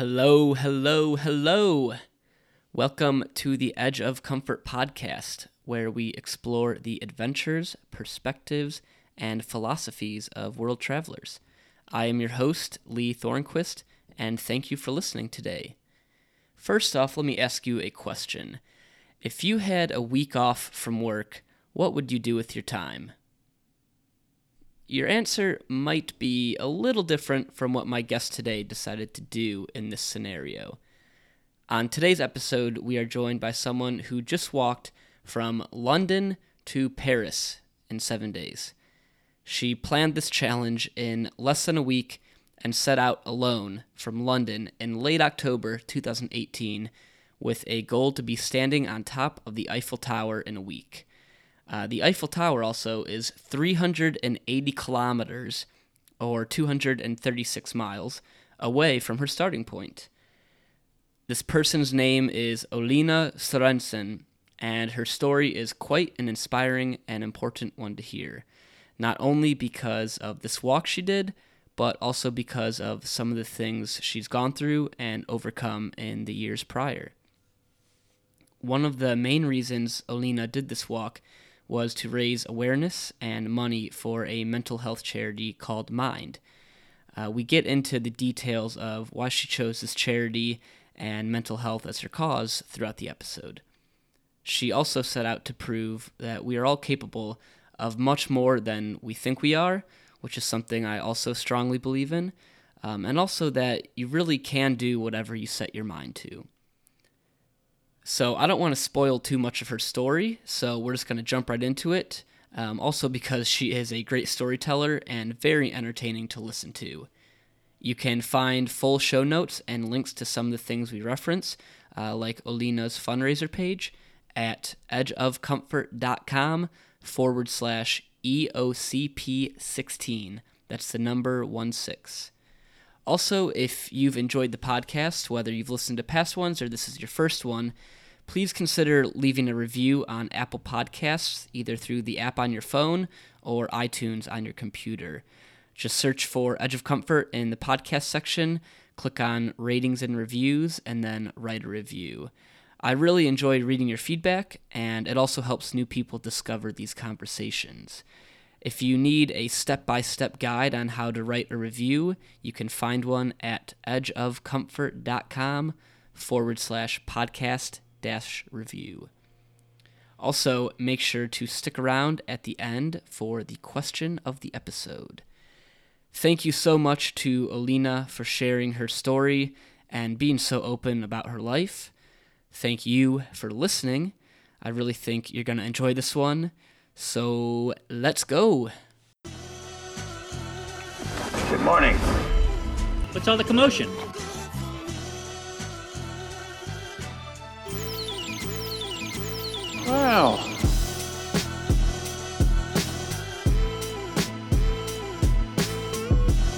Hello, hello, hello. Welcome to the Edge of Comfort podcast, where we explore the adventures, perspectives, and philosophies of world travelers. I am your host, Lee Thornquist, and thank you for listening today. First off, let me ask you a question. If you had a week off from work, what would you do with your time? Your answer might be a little different from what my guest today decided to do in this scenario. On today's episode, we are joined by someone who just walked from London to Paris in seven days. She planned this challenge in less than a week and set out alone from London in late October 2018 with a goal to be standing on top of the Eiffel Tower in a week. Uh, the Eiffel Tower also is 380 kilometers, or 236 miles, away from her starting point. This person's name is Oline Sørensen, and her story is quite an inspiring and important one to hear, not only because of this walk she did, but also because of some of the things she's gone through and overcome in the years prior. One of the main reasons Oline did this walk was to raise awareness and money for a mental health charity called Mind. Uh, we get into the details of why she chose this charity and mental health as her cause throughout the episode. She also set out to prove that we are all capable of much more than we think we are, which is something I also strongly believe in, um, and also that you really can do whatever you set your mind to. So I don't want to spoil too much of her story, so we're just going to jump right into it. Um, also, because she is a great storyteller and very entertaining to listen to. You can find full show notes and links to some of the things we reference, uh, like Oline's fundraiser page, at edgeofcomfort.com forward slash EOCP16. That's the number 1 6. Also, if you've enjoyed the podcast, whether you've listened to past ones or this is your first one, please consider leaving a review on Apple Podcasts, either through the app on your phone or iTunes on your computer. Just search for Edge of Comfort in the podcast section, click on ratings and reviews, and then write a review. I really enjoy reading your feedback, and it also helps new people discover these conversations. If you need a step by step guide on how to write a review, you can find one at edgeofcomfort.com forward slash podcast review. Also, make sure to stick around at the end for the question of the episode. Thank you so much to Oline for sharing her story and being so open about her life. Thank you for listening. I really think you're going to enjoy this one. So let's go. Good morning. What's all the commotion? Wow.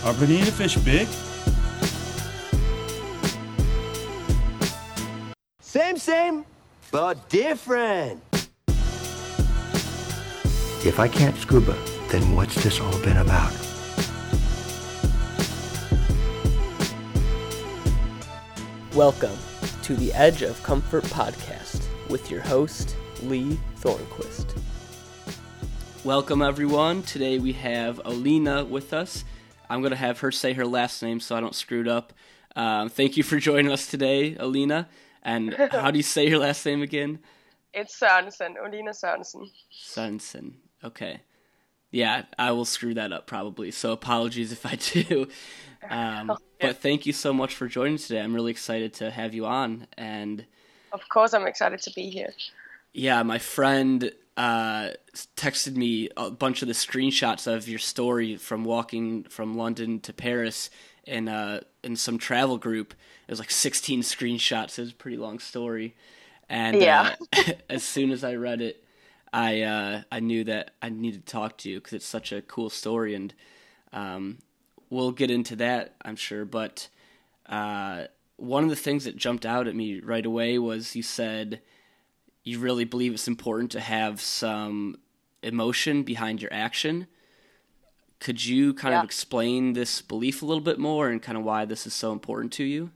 Are banana fish big? Same, same, but different. If I can't scuba, then what's this all been about? Welcome to the Edge of Comfort podcast with your host, Lee Thornquist. Welcome, everyone. Today we have Oline with us. I'm going to have her say her last name so I don't screw it up. Um, thank you for joining us today, Oline. And how do you say your last name again? It's Sørensen, Oline Sørensen. Sørensen. Okay. Yeah, I will screw that up probably. So apologies if I do. Um, but thank you so much for joining today. I'm really excited to have you on. And Of course, I'm excited to be here. Yeah, my friend uh, texted me a bunch of the screenshots of your story from walking from London to Paris in uh, in some travel group. It was like 16 screenshots. It was a pretty long story. And Yeah. uh, as soon as I read it, I uh, I knew that I needed to talk to you because it's such a cool story, and um, we'll get into that, I'm sure. But uh, one of the things that jumped out at me right away was you said you really believe it's important to have some emotion behind your action. Could you kind Yeah. of explain this belief a little bit more and kind of why this is so important to you?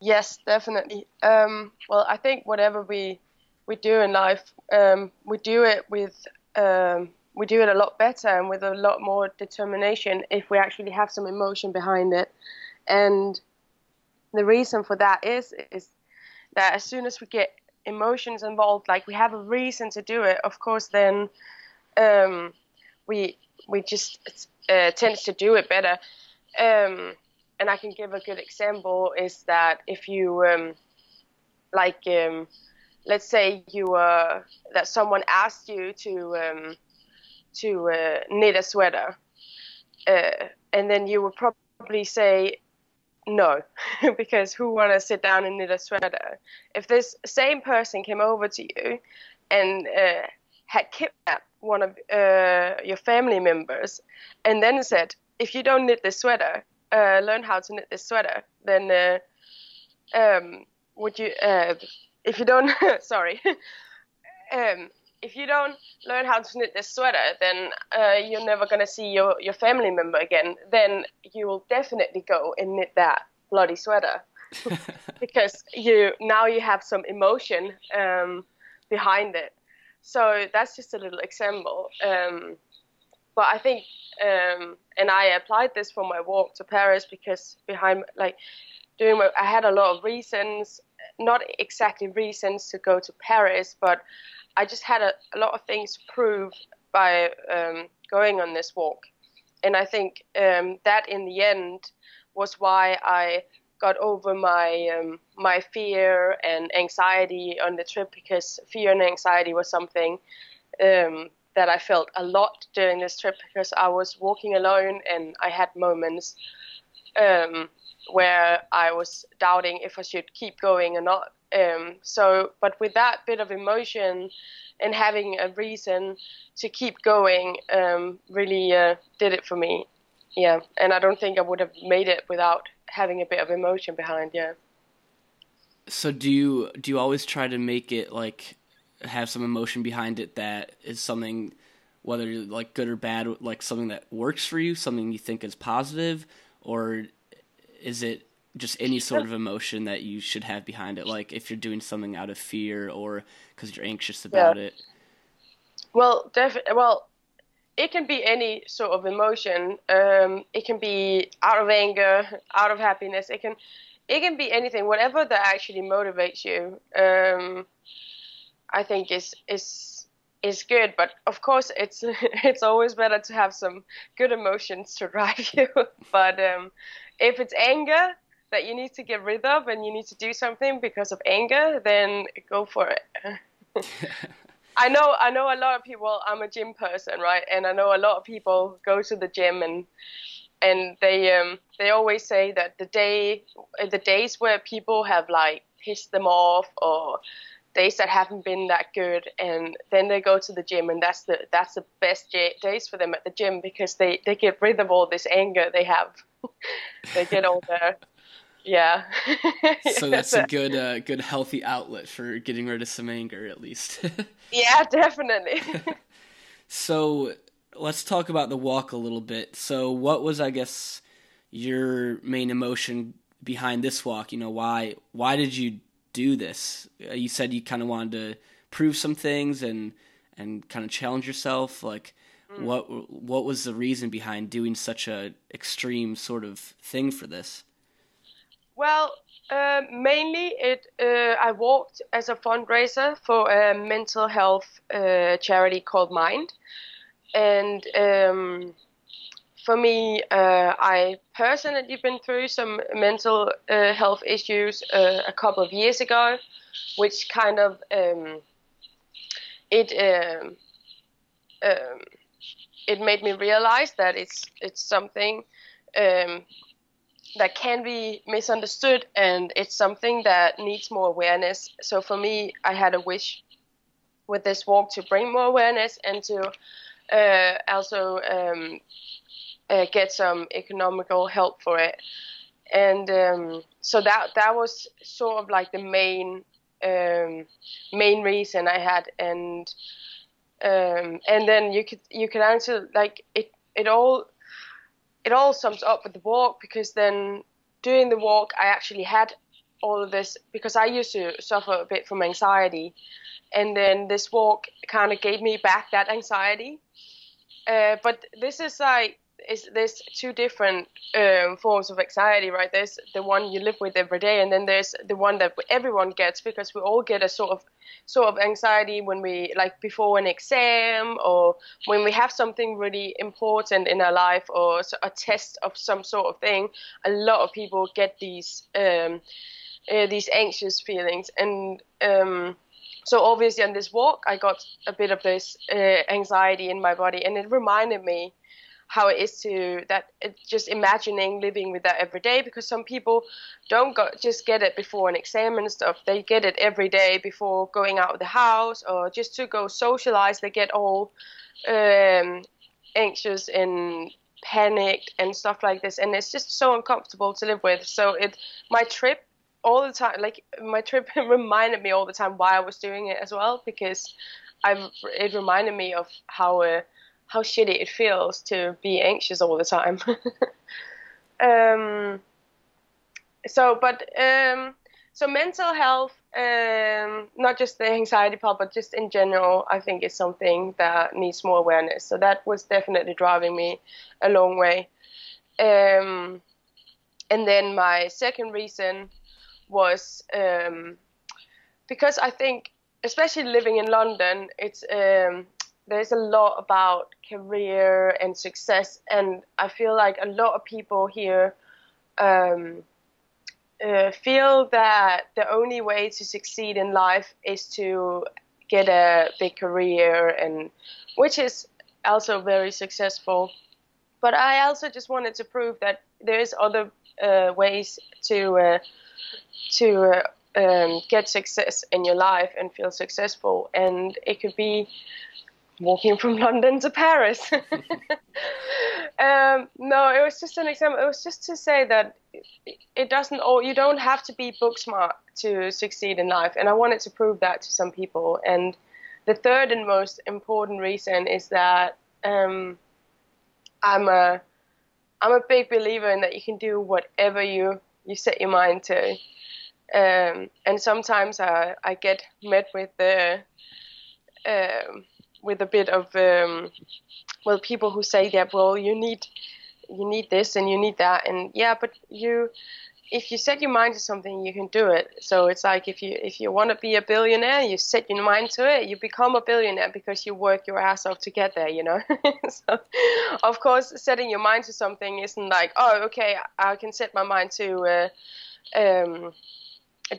Yes, definitely. Um, well, I think whatever we we do in life, um, we do it with um, we do it a lot better and with a lot more determination if we actually have some emotion behind it. And the reason for that is is that as soon as we get emotions involved, like we have a reason to do it, of course, then um, we we just uh, tends to do it better. Um, and I can give a good example is that if you um, like um, let's say you uh, that someone asked you to um, to uh, knit a sweater, uh, and then you would probably say no, because who want to sit down and knit a sweater? If this same person came over to you and uh, had kidnapped one of uh, your family members, and then said, if you don't knit this sweater, uh, learn how to knit this sweater, then uh, um, would you? Uh, if you don't, sorry, um, if you don't learn how to knit this sweater, then uh, you're never gonna see your your family member again. Then you will definitely go and knit that bloody sweater because you now you have some emotion um, behind it. So that's just a little example. Um, but I think, um, and I applied this for my walk to Paris because behind, like, doing my, I had a lot of reasons, not exactly reasons to go to Paris, but I just had a, a lot of things to prove by um, going on this walk. And I think um, that in the end was why I got over my um, my fear and anxiety on the trip because fear and anxiety was something um, that I felt a lot during this trip because I was walking alone and I had moments um, where I was doubting if I should keep going or not. Um, so, but with that bit of emotion and having a reason to keep going, um, really uh, did it for me. Yeah, and I don't think I would have made it without having a bit of emotion behind. Yeah. So do you do you always try to make it like have some emotion behind it that is something whether like good or bad like something that works for you something you think is positive or is it just any sort of emotion that you should have behind it like if you're doing something out of fear or because you're anxious about yeah. it well definitely well it can be any sort of emotion um, it can be out of anger out of happiness it can it can be anything whatever that actually motivates you um, I think is is is good. But of course, it's it's always better to have some good emotions to drive you. but um, if it's anger that you need to get rid of and you need to do something because of anger, then go for it. I know I know a lot of people. I'm a gym person, right? And I know a lot of people go to the gym and and they um, they always say that the day the days where people have like pissed them off or days that haven't been that good and then they go to the gym and that's the that's the best days for them at the gym because they they get rid of all this anger they have they get all the yeah so that's a good uh, good healthy outlet for getting rid of some anger at least yeah definitely so let's talk about the walk a little bit so what was i guess your main emotion behind this walk you know why why did you do this? Uh, you said you kind of wanted to prove some things and and kind of challenge yourself. Like, mm. what what was the reason behind doing such a extreme sort of thing for this? Well, uh, mainly it uh, I walked as a fundraiser for a mental health uh, charity called Mind, and um, for me, uh, I personally been through some mental uh, health issues uh, a couple of years ago, which kind of um, it um, um, it made me realize that it's it's something um, that can be misunderstood and it's something that needs more awareness. So for me, I had a wish with this walk to bring more awareness and to uh, also um, uh, get some economical help for it. And um, so that that was sort of like the main um, main reason I had, and um, and then you could you could answer like it it all it all sums up with the walk because then doing the walk I actually had all of this because I used to suffer a bit from anxiety, and then this walk kind of gave me back that anxiety. Uh, but this is like is there's two different um, forms of anxiety, right? There's the one you live with every day, and then there's the one that everyone gets because we all get a sort of sort of anxiety when we like before an exam or when we have something really important in our life or a test of some sort of thing. A lot of people get these um, uh, these anxious feelings, and um, so obviously on this walk, I got a bit of this uh, anxiety in my body, and it reminded me how it is to that just imagining living with that every day because some people don't go, just get it before an exam and stuff. They get it every day before going out of the house or just to go socialize. They get all um, anxious and panicked and stuff like this. And it's just so uncomfortable to live with. So it my trip all the time like my trip reminded me all the time why i was doing it as well because i it reminded me of how uh, how shitty it feels to be anxious all the time. um, so, but um, so mental health, um, not just the anxiety part, but just in general, I think is something that needs more awareness. So that was definitely driving me a long way. Um, and then my second reason was um, because I think, especially living in London, it's um, there's a lot about career and success, and I feel like a lot of people here um, uh, feel that the only way to succeed in life is to get a big career, and which is also very successful. But I also just wanted to prove that there's other uh, ways to uh, to um, get success in your life and feel successful, and it could be walking from London to Paris. um, no, it was just an example. It was just to say that it doesn't all you don't have to be book smart to succeed in life, and I wanted to prove that to some people. And the third and most important reason is that um, I'm a I'm a big believer in that you can do whatever you you set your mind to. Um, and sometimes I, I get met with the um, with a bit of um, well people who say that well you need you need this and you need that. And yeah but you if you set your mind to something you can do it. So it's like if you if you want to be a billionaire you set your mind to it you become a billionaire because you work your ass off to get there you know? So of course setting your mind to something isn't like oh okay i can set my mind to uh, um,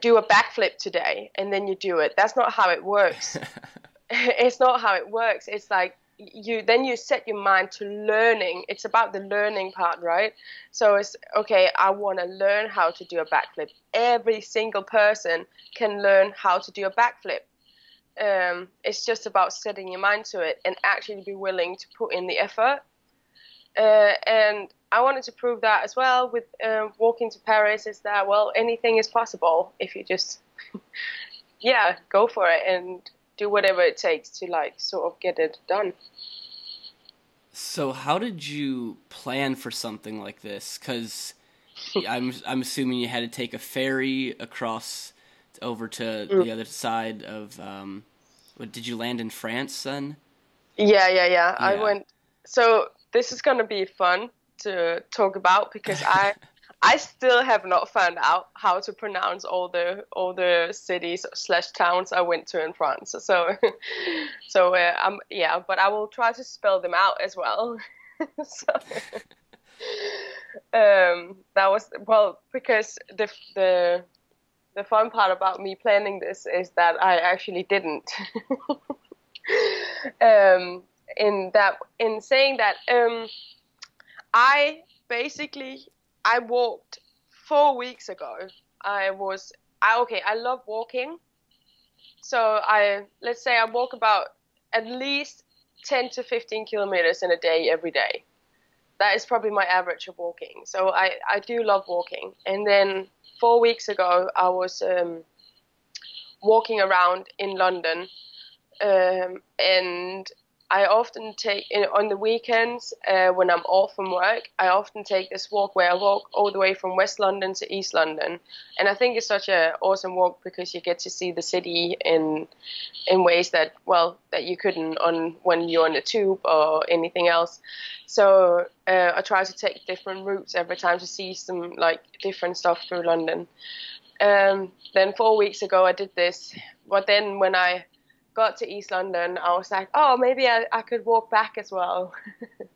do a backflip today and then you do it. That's not how it works it's not how it works. It's like you then you set your mind to learning. It's about the learning part, right? So it's okay. I want to learn how to do a backflip. Every single person can learn how to do a backflip. Um, it's just about setting your mind to it and actually be willing to put in the effort. Uh, and I wanted to prove that as well with uh, walking to Paris. Is that well, anything is possible if you just, yeah, go for it and do whatever it takes to like sort of get it done. So how did you plan for something like this? Because I'm I'm assuming you had to take a ferry across over to mm. the other side of. Um, what, did you land in France then? Yeah, yeah, yeah, yeah. I went. So this is gonna be fun to talk about because I I still have not found out how to pronounce all the all the cities slash towns I went to in France. So, so uh, I'm yeah, but I will try to spell them out as well. so, um, that was well because the the the fun part about me planning this is that I actually didn't. um, in that in saying that um, I basically I walked four weeks ago. I was I, okay. I love walking, so I let's say I walk about at least ten to fifteen kilometers in a day every day. That is probably my average of walking. So I I do love walking. And then four weeks ago I was um, walking around in London, um, and I often take on the weekends uh, when I'm off from work. I often take this walk where I walk all the way from West London to East London, and I think it's such an awesome walk because you get to see the city in in ways that well that you couldn't on when you're on the tube or anything else. So uh, I try to take different routes every time to see some like different stuff through London. Um, then four weeks ago I did this, but then when I got to East London, I was like, oh, maybe I, I could walk back as well.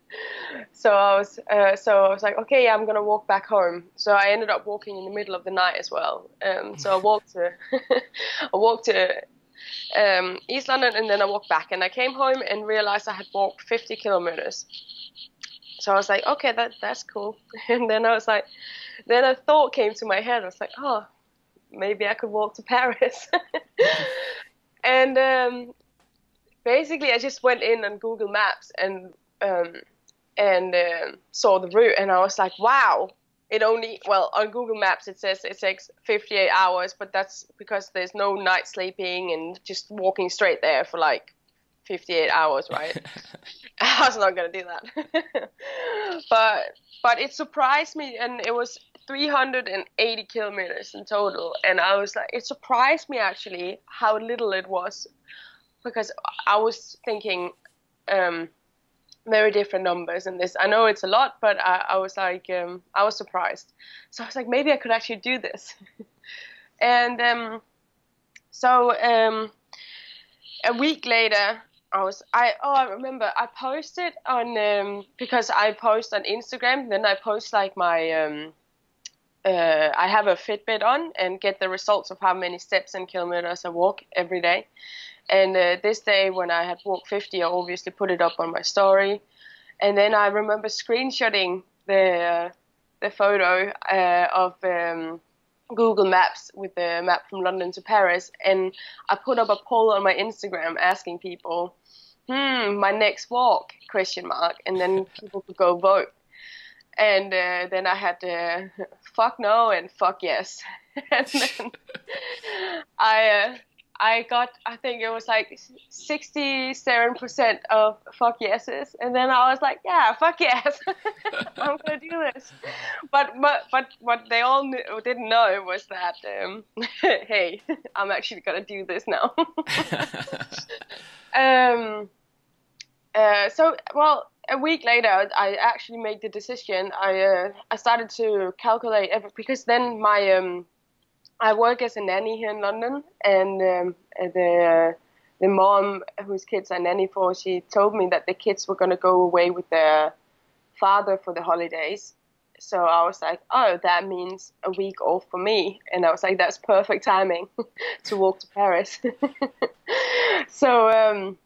so I was uh, so I was like, okay, yeah, I'm gonna walk back home. So I ended up walking in the middle of the night as well. Um, so I walked to I walked to um, East London and then I walked back, and I came home and realized I had walked 50 kilometers. So I was like, okay, that that's cool. And then I was like, then a thought came to my head. I was like, oh, maybe I could walk to Paris. And um, basically I just went in on Google Maps and um, and uh, saw the route, and I was like, wow. It only well on Google Maps it says it takes 58 hours, but that's because there's no night sleeping and just walking straight there for like 58 hours, right? I was not gonna do that, but but it surprised me, and it was 380 kilometers in total, and I was like, it surprised me actually how little it was, because I was thinking um, very different numbers in this. I know it's a lot, but I, I was like, um, I was surprised. So I was like, maybe I could actually do this, and um, so um, a week later. I was I oh I remember I posted on um, because I post on Instagram then I post like my um, uh, I have a Fitbit on and get the results of how many steps and kilometers I walk every day. And uh, this day, when I had walked 50, I obviously put it up on my story. And then I remember screenshotting the uh, the photo uh, of um, Google Maps with the map from London to Paris, and I put up a poll on my Instagram asking people, "Hmm, my next walk?" question mark, and then people could go vote and uh, then I had to fuck no and fuck yes, and then I uh, I got I think it was like sixty seven percent of fuck yeses, and then I was like, yeah, fuck yes, I'm gonna do this. But but but what they all knew, didn't know was that um, hey, I'm actually gonna do this now. um. Uh, so well a week later, I actually made the decision. I uh, I started to calculate every, because then my um, I work as a nanny here in London, and um, the the mom whose kids I nanny for, she told me that the kids were gonna go away with their father for the holidays. So I was like, oh, that means a week off for me, and I was like, that's perfect timing to walk to Paris. so. Um,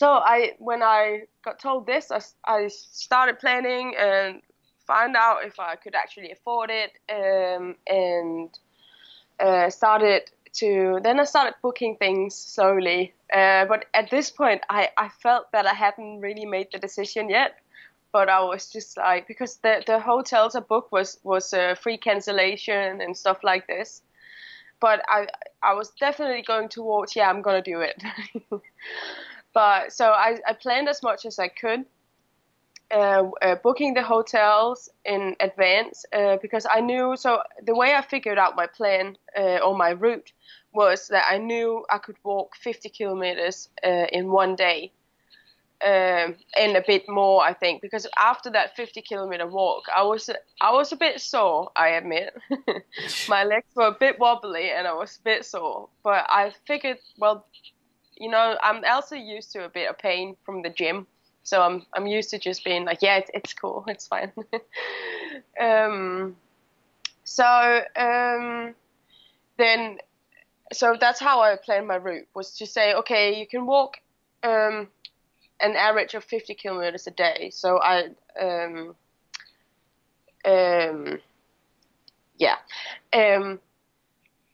so I when I got told this, I, I started planning and find out if I could actually afford it, um, and uh, started to then I started booking things slowly. Uh, but at this point, I, I felt that I hadn't really made the decision yet. But I was just like because the the hotels I booked was was a free cancellation and stuff like this. But I I was definitely going towards yeah I'm gonna do it. But so I, I planned as much as I could, uh, uh, booking the hotels in advance uh, because I knew. So the way I figured out my plan uh, or my route was that I knew I could walk 50 kilometers uh, in one day. Um, and a bit more, I think, because after that 50 kilometer walk, I was I was a bit sore. I admit, my legs were a bit wobbly and I was a bit sore. But I figured, well, you know, I'm also used to a bit of pain from the gym. So I'm I'm used to just being like, yeah, it's, it's cool, it's fine. um, so um, then, so that's how I planned my route was to say, okay, you can walk um, an average of 50 kilometers a day. So I, um, um, yeah, um,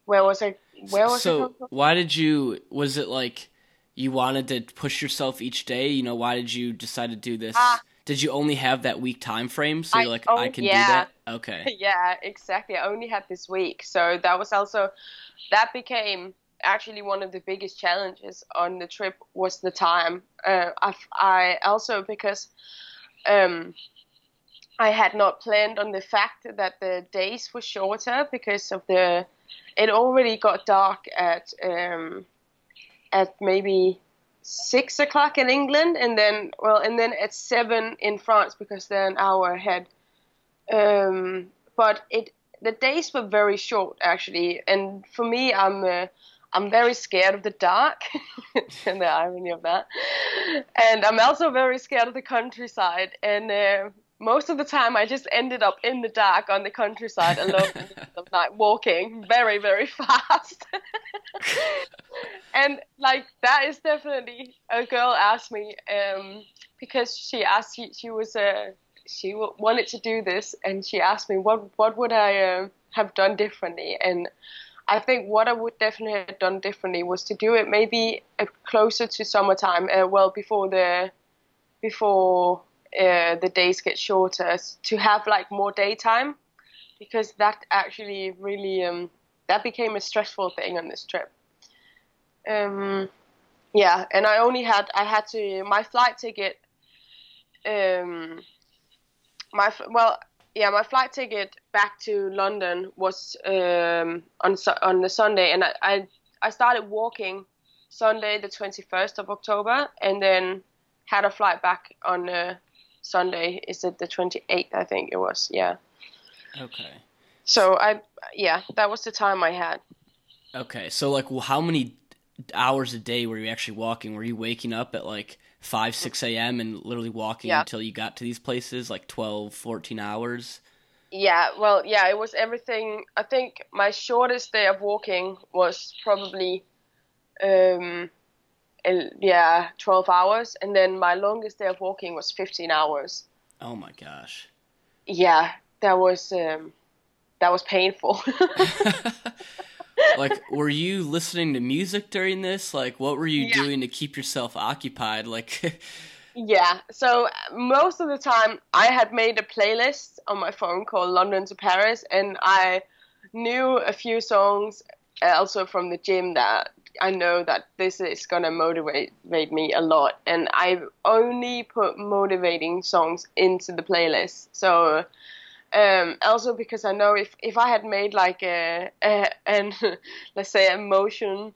where was I? Where was so why did you? Was it like? You wanted to push yourself each day? You know, why did you decide to do this? Uh, did you only have that week time frame? So you're like, oh, I can yeah. do that? Okay. Yeah, exactly. I only had this week. So that was also, that became actually one of the biggest challenges on the trip was the time. Uh, I, I also because um, I had not planned on the fact that the days were shorter because of the. It already got dark at um, at maybe six o'clock in England, and then well, and then at seven in France because they're an hour ahead. Um, but it the days were very short actually, and for me, I'm uh, I'm very scared of the dark, and the irony of that, and I'm also very scared of the countryside, and. Uh, most of the time I just ended up in the dark on the countryside alone in the middle of night walking very very fast. And like that is definitely a girl asked me um, because she asked she, she was uh, she w- wanted to do this and she asked me what what would I uh, have done differently? And I think what I would definitely have done differently was to do it maybe uh, closer to summertime uh, well before the before uh, the days get shorter to have like more daytime because that actually really um, that became a stressful thing on this trip. Um, yeah, and I only had I had to my flight ticket. Um, my well, yeah, my flight ticket back to London was um, on on the Sunday, and I, I I started walking Sunday the twenty first of October, and then had a flight back on uh, Sunday. Is it the 28th? I think it was. Yeah. Okay. So I, yeah, that was the time I had. Okay, so like, well, how many hours a day were you actually walking? Were you waking up at like five, six a.m. and literally walking Yeah. until you got to these places, like 12, 14 hours? Yeah, well, yeah, it was everything. I think my shortest day of walking was probably, um, yeah, 12 hours, and then my longest day of walking was 15 hours. Oh my gosh. Yeah, that was um, that was painful. like, were you listening to music during this? Like, what were you Yeah. doing to keep yourself occupied? Like, Yeah, so most of the time I had made a playlist on my phone called London to Paris, and I knew a few songs also from the gym that I know that this is gonna motivate motivate me a lot, and I've only put motivating songs into the playlist. So um, also because I know if, if I had made like a, a an let's say emotion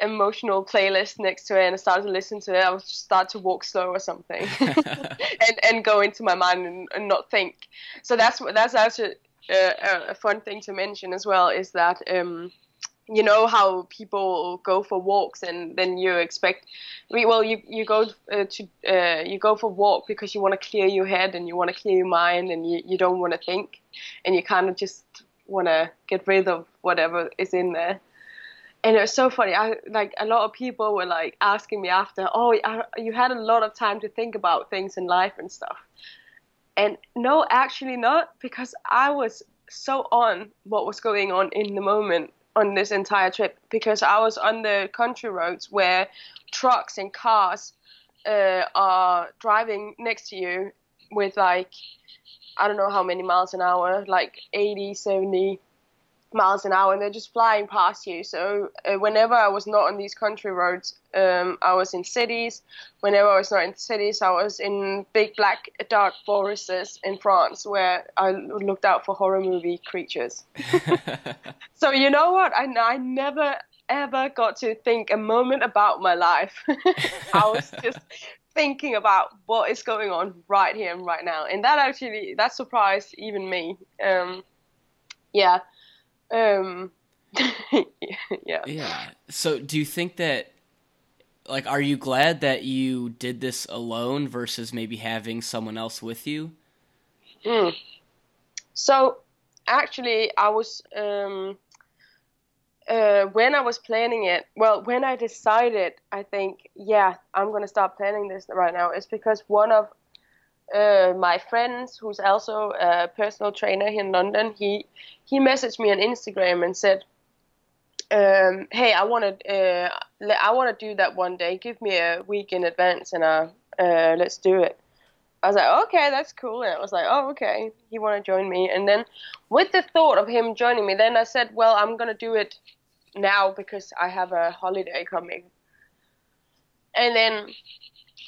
emotional playlist next to it and I started to listen to it, I would start to walk slow or something, and and go into my mind and, and not think. So that's that's actually a, a fun thing to mention as well is that. Um, you know how people go for walks and then you expect we- well you you go uh, to uh, you go for walk because you want to clear your head and you want to clear your mind and you, you don't want to think and you kind of just want to get rid of whatever is in there. And it was so funny i like a lot of people were like asking me after oh you had a lot of time to think about things in life and stuff. And no actually not because i was so on what was going on in the moment on this entire trip because I was on the country roads where trucks and cars uh, are driving next to you with like I don't know how many miles an hour, like 80, 70 miles an hour, and they're just flying past you. So uh, whenever I was not on these country roads, um, I was in cities. Whenever I was not in cities, I was in big black dark forests in France where I looked out for horror movie creatures. So you know what? I, I never ever got to think a moment about my life. I was just thinking about what is going on right here and right now, and that actually that surprised even me. Um, yeah, um, yeah. yeah. So, do you think that, like, are you glad that you did this alone versus maybe having someone else with you? So actually, I was um, uh, when I was planning it. Well, when I decided, I think, yeah, I'm gonna start planning this right now. Is because one of uh, my friends, who's also a personal trainer here in London, he he messaged me on Instagram and said, um, "Hey, I want to uh, I want to do that one day. Give me a week in advance, and uh, uh, let's do it." I was like, okay, that's cool. And I was like, oh, okay, he want to join me. And then with the thought of him joining me, then I said, well, I'm to do it now because I have a holiday coming. And then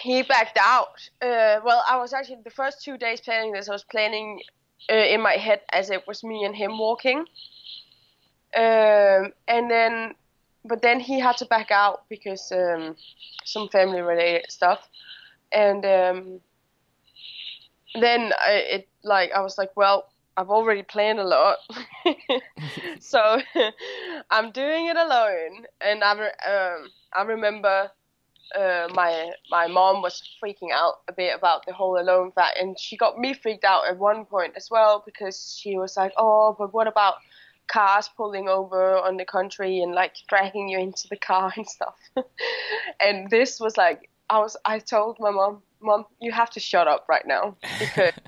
he backed out. Uh, well, I was actually the first two days planning this. I was planning uh, in my head as it was me and him walking. Um, and then, but then he had to back out because um, some family related stuff. And um, then I, it like I was like, well, I've already planned a lot, so I'm doing it alone. And I um, I remember uh, my my mom was freaking out a bit about the whole alone fact, and she got me freaked out at one point as well because she was like, "Oh, but what about cars pulling over on the country and like dragging you into the car and stuff?" and this was like, I was I told my mom, "Mom, you have to shut up right now because."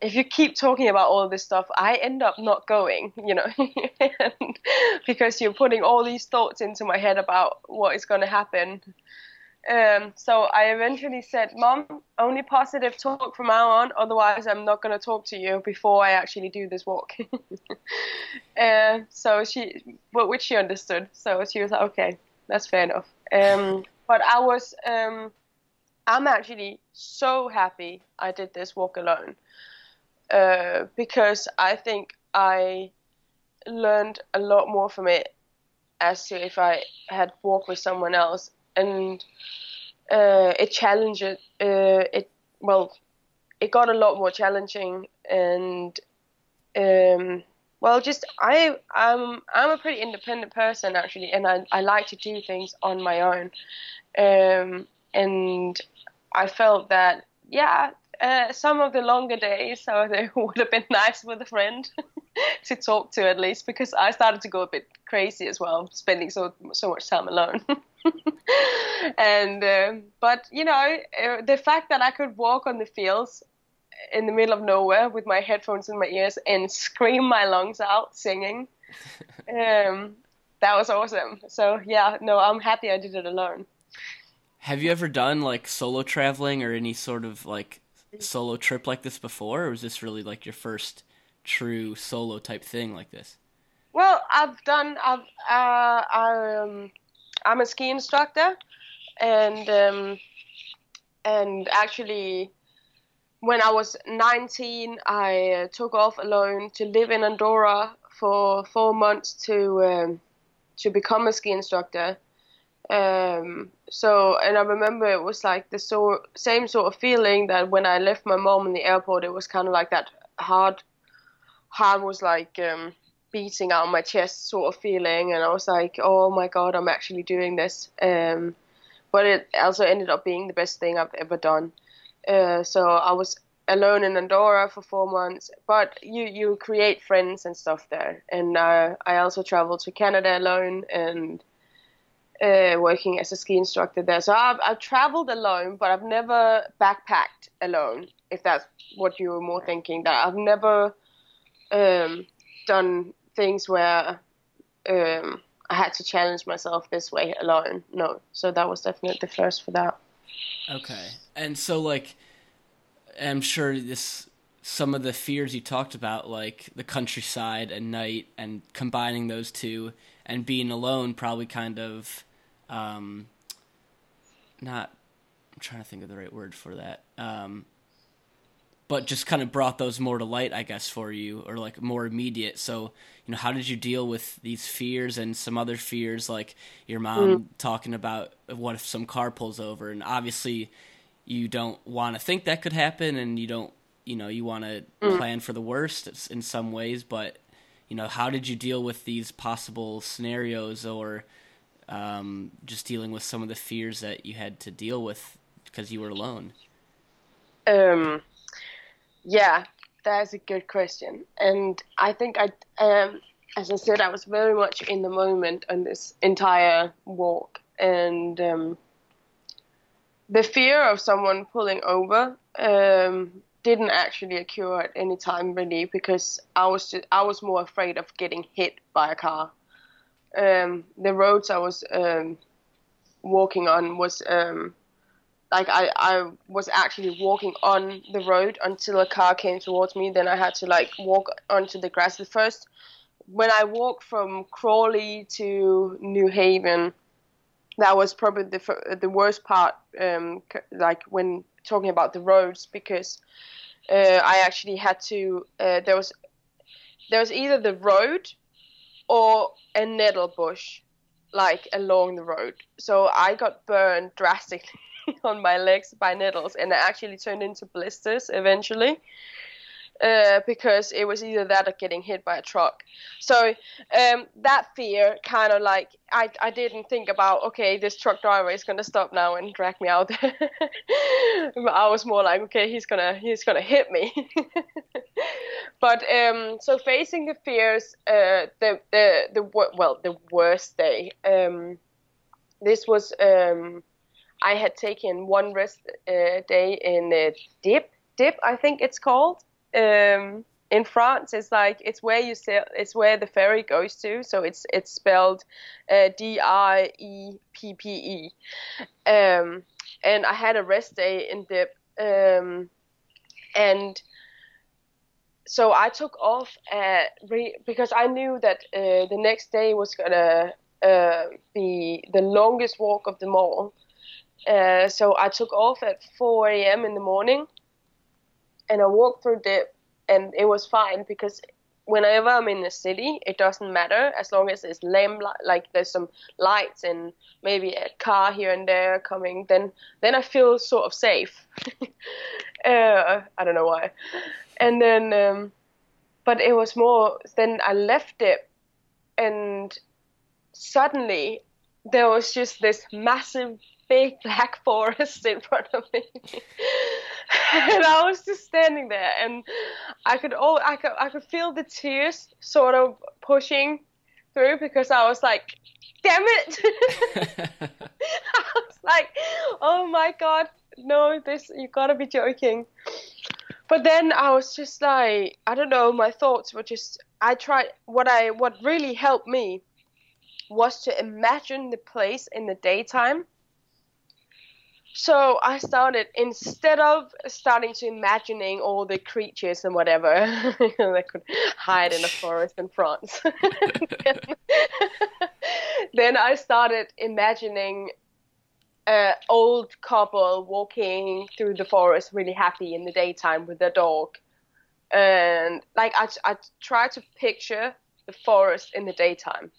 if you keep talking about all this stuff, I end up not going, you know, because you're putting all these thoughts into my head about what is going to happen. Um, so I eventually said, Mom, only positive talk from now on, otherwise I'm not going to talk to you before I actually do this walk. uh, so she, well, which she understood. So she was like, okay, that's fair enough. Um, but I was, um, I'm actually so happy I did this walk alone. Uh, because I think I learned a lot more from it as to if I had walked with someone else, and uh, it challenged uh, it. Well, it got a lot more challenging, and um, well, just I I'm I'm a pretty independent person actually, and I I like to do things on my own, um, and I felt that yeah uh, some of the longer days, so they would have been nice with a friend to talk to at least, because I started to go a bit crazy as well, spending so so much time alone. and uh, but you know, uh, the fact that I could walk on the fields in the middle of nowhere with my headphones in my ears and scream my lungs out singing, um, that was awesome. So yeah, no, I'm happy I did it alone. Have you ever done like solo traveling or any sort of like solo trip like this before, or was this really like your first true solo type thing like this? Well, I've done. I've. Uh, I, um, I'm a ski instructor, and um, and actually, when I was 19, I uh, took off alone to live in Andorra for four months to um, to become a ski instructor. Um, so, and I remember it was like the so, same sort of feeling that when I left my mom in the airport, it was kind of like that hard, heart was like um, beating out my chest sort of feeling, and I was like, oh my god, I'm actually doing this. Um, but it also ended up being the best thing I've ever done. Uh, so I was alone in Andorra for four months, but you you create friends and stuff there, and uh, I also traveled to Canada alone and uh, working as a ski instructor there. So I've, I've traveled alone, but I've never backpacked alone. If that's what you were more thinking, that I've never um, done things where um, I had to challenge myself this way alone. No, so that was definitely the first for that. Okay, and so like, I'm sure this some of the fears you talked about, like the countryside and night, and combining those two and being alone, probably kind of um, not I'm trying to think of the right word for that. Um, but just kind of brought those more to light, I guess, for you, or like more immediate. So, you know, how did you deal with these fears and some other fears, like your mom mm. talking about what if some car pulls over? And obviously, you don't want to think that could happen, and you don't, you know, you want to mm. plan for the worst in some ways. But, you know, how did you deal with these possible scenarios, or um, just dealing with some of the fears that you had to deal with because you were alone? Um, yeah, that's a good question, and I think I, um, as I said, I was very much in the moment on this entire walk, and um, the fear of someone pulling over um, didn't actually occur at any time really because I was just, I was more afraid of getting hit by a car um, the roads I was um, walking on was um, like I, I was actually walking on the road until a car came towards me. Then I had to like walk onto the grass. The first when I walked from Crawley to Newhaven, that was probably the the worst part. Um, like when talking about the roads, because uh, I actually had to. Uh, there was there was either the road or a nettle bush, like along the road. So I got burned drastically on my legs by nettles, and it actually turned into blisters eventually. Uh, because it was either that or getting hit by a truck. So um, that fear kind of like I, I didn't think about okay this truck driver is gonna stop now and drag me out I was more like okay he's gonna he's gonna hit me. but um, so facing the fears, uh, the the the well the worst day. Um, this was um, I had taken one rest uh, day in uh, Dieppe Dieppe I think it's called um, in France. It's like it's where you sail. It's where the ferry goes to. So it's it's spelled uh, D I E P P E. Um, and I had a rest day in Dieppe, um, and so I took off at re- because I knew that uh, the next day was gonna uh, be the longest walk of them all. Uh, so I took off at 4 a.m. in the morning and I walked through Dieppe, and it was fine because whenever I'm in the city, it doesn't matter as long as it's lamp like there's some lights and maybe a car here and there coming. Then then I feel sort of safe. uh, I don't know why. And then, um, but it was more. Then I left it, and suddenly there was just this massive big black forest in front of me and i was just standing there and i could oh i could i could feel the tears sort of pushing through because i was like damn it i was like oh my god no this you gotta be joking but then i was just like i don't know my thoughts were just i tried what i what really helped me was to imagine the place in the daytime. So I started instead of starting to imagining all the creatures and whatever that could hide in a forest in France. then I started imagining an old couple walking through the forest really happy in the daytime with their dog. And like I, I tried to picture the forest in the daytime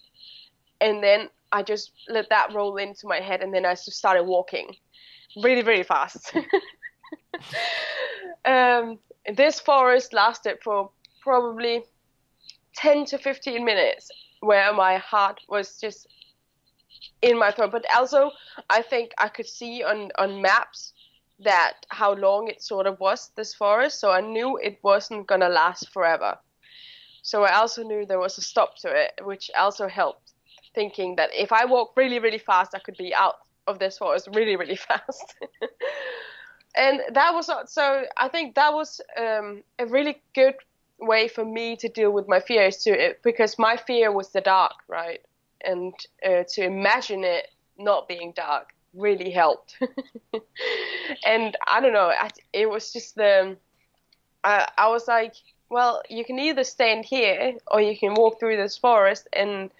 and then I just let that roll into my head, and then I just started walking, really, really fast. um, this forest lasted for probably ten to fifteen minutes, where my heart was just in my throat. But also, I think I could see on on maps that how long it sort of was this forest, so I knew it wasn't gonna last forever. So I also knew there was a stop to it, which also helped thinking that if I walk really, really fast, I could be out of this forest really, really fast. and that was so. I think that was um, a really good way for me to deal with my fears too, because my fear was the dark, right? And uh, to imagine it not being dark really helped. and I don't know, I, it was just the. I, I was like, well, you can either stand here or you can walk through this forest and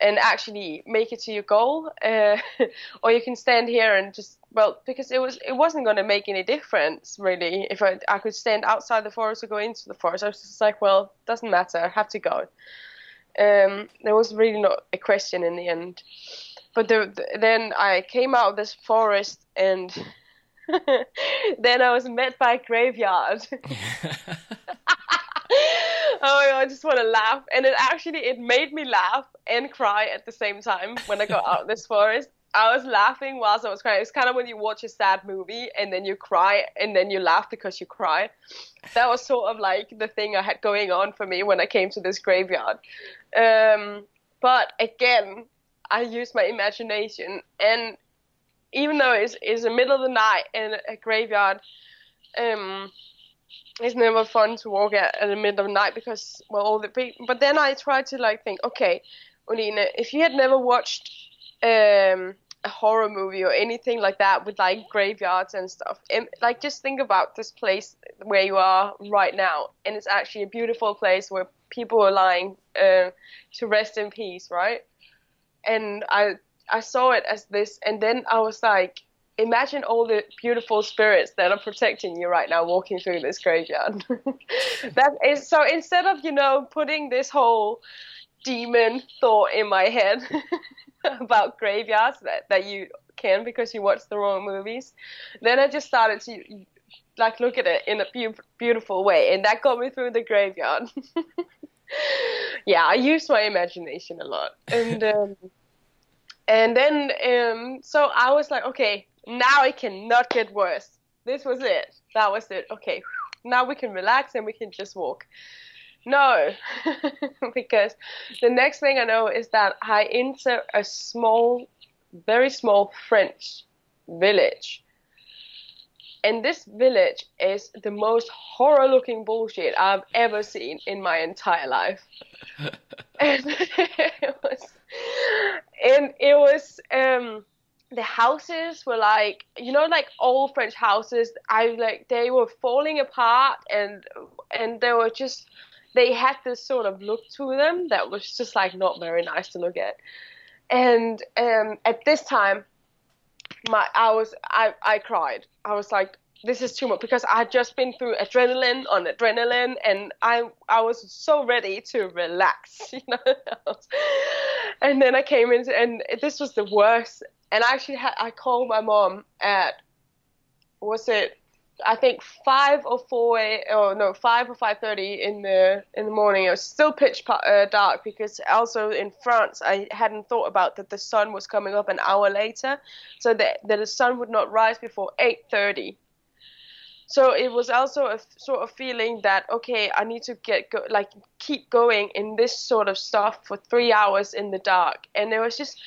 and actually make it to your goal, uh, or you can stand here and just well because it was it wasn't going to make any difference really if I I could stand outside the forest or go into the forest. I was just like, well, doesn't matter, I have to go. Um, there was really not a question in the end. But the, the, then I came out of this forest and then I was met by a graveyard. oh my god, I just want to laugh. And it actually it made me laugh and cry at the same time when I got out of this forest. I was laughing whilst I was crying. It's kind of when you watch a sad movie and then you cry and then you laugh because you cry. That was sort of like the thing I had going on for me when I came to this graveyard. Um, but again, I used my imagination, and even though it's, it's the middle of the night in a graveyard, um, it's never fun to walk at in the middle of the night because well all the people. But then I tried to like think, okay, Oline, if you had never watched um, a horror movie or anything like that with like graveyards and stuff, and, like just think about this place where you are right now, and it's actually a beautiful place where people are lying uh, to rest in peace, right? And I I saw it as this, and then I was like, imagine all the beautiful spirits that are protecting you right now walking through this graveyard. that is so instead of you know putting this whole demon thought in my head about graveyards that, that you can because you watch the wrong movies, then I just started to like look at it in a be- beautiful way, and that got me through the graveyard. yeah, I used my imagination a lot, and um, and then um, so I was like, okay, now it cannot get worse. This was it. That was it. Okay, now we can relax and we can just walk. No, because the next thing I know is that I enter a small, very small French village. And this village is the most horror looking bullshit I've ever seen in my entire life. and it was, and it was, um, the houses were like you know like old french houses i like they were falling apart and and they were just they had this sort of look to them that was just like not very nice to look at. And um, at this time, my I was I I cried. I was like, this is too much because I had just been through adrenaline on adrenaline, and I I was so ready to relax, you know. and then I came in, and this was the worst. And I actually had I called my mom at was it I think five or four, or no, five or five thirty in the in the morning. It was still pitch uh, dark because also in France I hadn't thought about that the sun was coming up an hour later, so that, that the sun would not rise before eight thirty. So it was also a sort of feeling that okay, I need to get go, like keep going in this sort of stuff for three hours in the dark, and it was just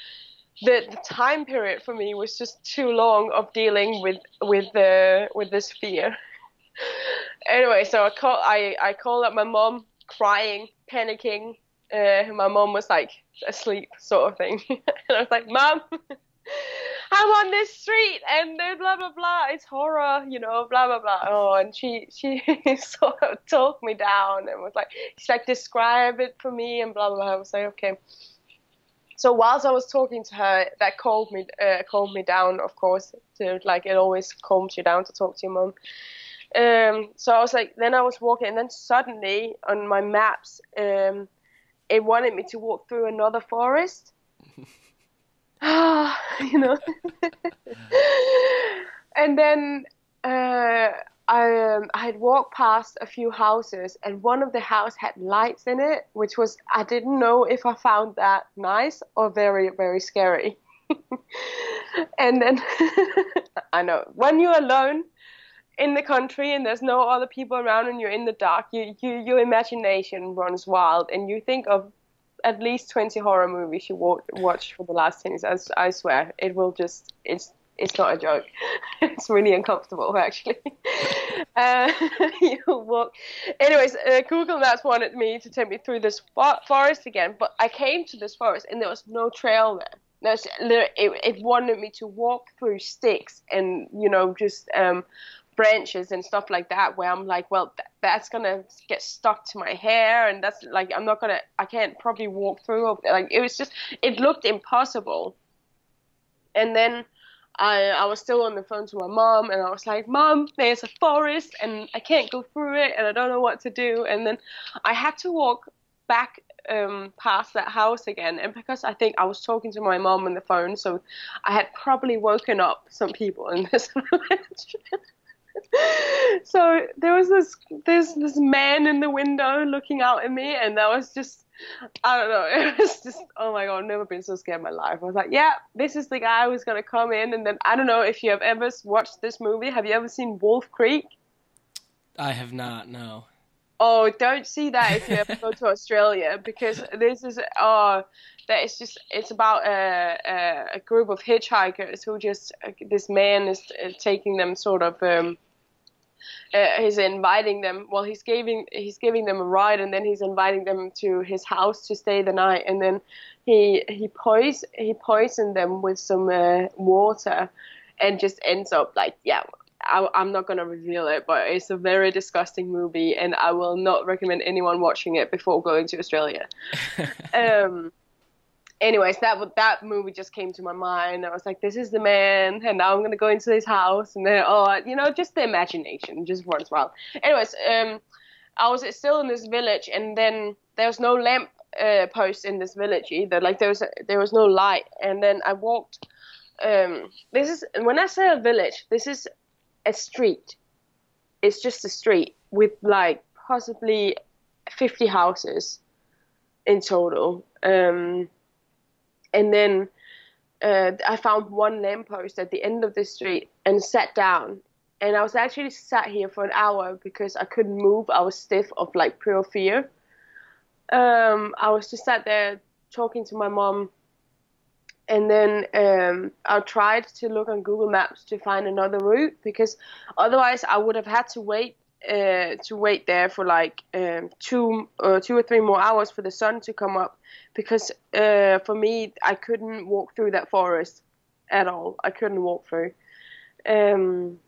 the, the time period for me was just too long of dealing with with the with this fear. anyway, so I call I I called up my mom, crying, panicking. Uh, my mom was like asleep, sort of thing, and I was like, "Mom, I'm on this street and blah blah blah. It's horror, you know, blah blah blah." Oh, and she she sort of talked me down and was like, "She's like, describe it for me," and blah blah. blah. I was like, "Okay." So whilst I was talking to her, that calmed me uh, calmed me down. Of course, to like it always calms you down to talk to your mom. Um, so I was like, then I was walking, and then suddenly on my maps, um, it wanted me to walk through another forest. you know. and then uh, I, um, I had walked past a few houses, and one of the house had lights in it, which was I didn't know if I found that nice or very very scary. and then I know when you're alone in the country and there's no other people around and you're in the dark, you, you your imagination runs wild, and you think of at least 20 horror movies you watch for the last 10 years. I, I swear, it will just it's it's not a joke. it's really uncomfortable, actually. uh, you walk. Anyways, uh, Google Maps wanted me to take me through this forest again, but I came to this forest and there was no trail there. There's, it, it wanted me to walk through sticks and you know just um, branches and stuff like that. Where I'm like, well, th- that's gonna get stuck to my hair, and that's like I'm not gonna, I can't probably walk through. Like it was just, it looked impossible. And then I, I was still on the phone to my mom and I was like, Mom, there's a forest and I can't go through it and I don't know what to do. And then I had to walk back um, past that house again. And because I think I was talking to my mom on the phone, so I had probably woken up some people in this so there was this this this man in the window looking out at me and that was just I don't know. It was just, oh my god, I've never been so scared in my life. I was like, yeah, this is the guy who's gonna come in, and then I don't know if you have ever watched this movie. Have you ever seen Wolf Creek? I have not. No. Oh, don't see that if you ever go to Australia because this is oh, that is just it's about a, a, a group of hitchhikers who just this man is uh, taking them sort of. Um, uh, he's inviting them. Well, he's giving he's giving them a ride, and then he's inviting them to his house to stay the night. And then he he poison he poisoned them with some uh, water, and just ends up like yeah, I, I'm not gonna reveal it, but it's a very disgusting movie, and I will not recommend anyone watching it before going to Australia. um, anyways, that that movie just came to my mind. I was like, this is the man, and now I'm gonna go into his house, and then oh, you know, just the imagination just runs wild. Anyways, um, I was still in this village, and then there was no lamp uh, post in this village either. Like there was there was no light, and then I walked. Um, this is when I say a village, this is a street. It's just a street with like possibly 50 houses in total. Um, and then uh, I found one lamppost at the end of the street and sat down. And I was actually sat here for an hour because I couldn't move. I was stiff of like pure fear. Um, I was just sat there talking to my mom and then um, I tried to look on Google Maps to find another route because otherwise I would have had to wait uh, to wait there for like um, two or two or three more hours for the sun to come up because uh, for me I couldn't walk through that forest at all. I couldn't walk through. Um,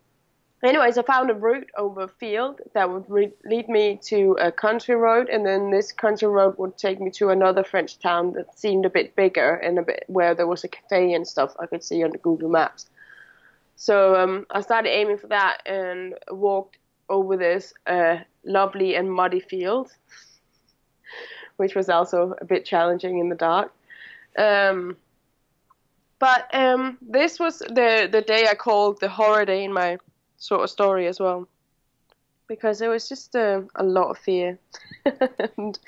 anyways, I found a route over a field that would re- lead me to a country road, and then this country road would take me to another French town that seemed a bit bigger and a bit where there was a cafe and stuff I could see on the Google Maps. So um, I started aiming for that and walked over this uh, lovely and muddy field, which was also a bit challenging in the dark. Um, but um, this was the the day I called the horror day in my sort of story as well, because it was just uh, a lot of fear and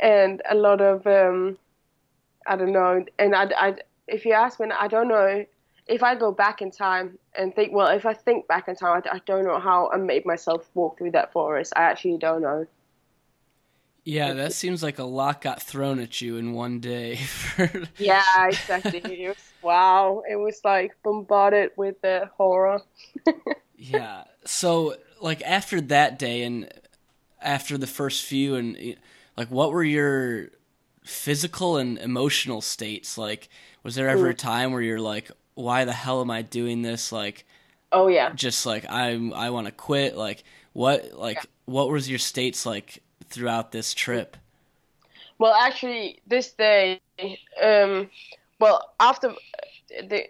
and a lot of um, I don't know. And I, I if you ask me, I don't know if I go back in time and think. Well, if I think back in time, I, I don't know how I made myself walk through that forest. I actually don't know. Yeah, that seems like a lot got thrown at you in one day. yeah, exactly. it was, wow, it was like bombarded with the horror. yeah. So, like after that day and after the first few, and like, what were your physical and emotional states? Like, was there ever a time where you're like, "Why the hell am I doing this?" Like, oh yeah, just like I'm, I want to quit. Like, what, like, yeah. what was your states like? throughout this trip? Well, actually, this day, um, well, after the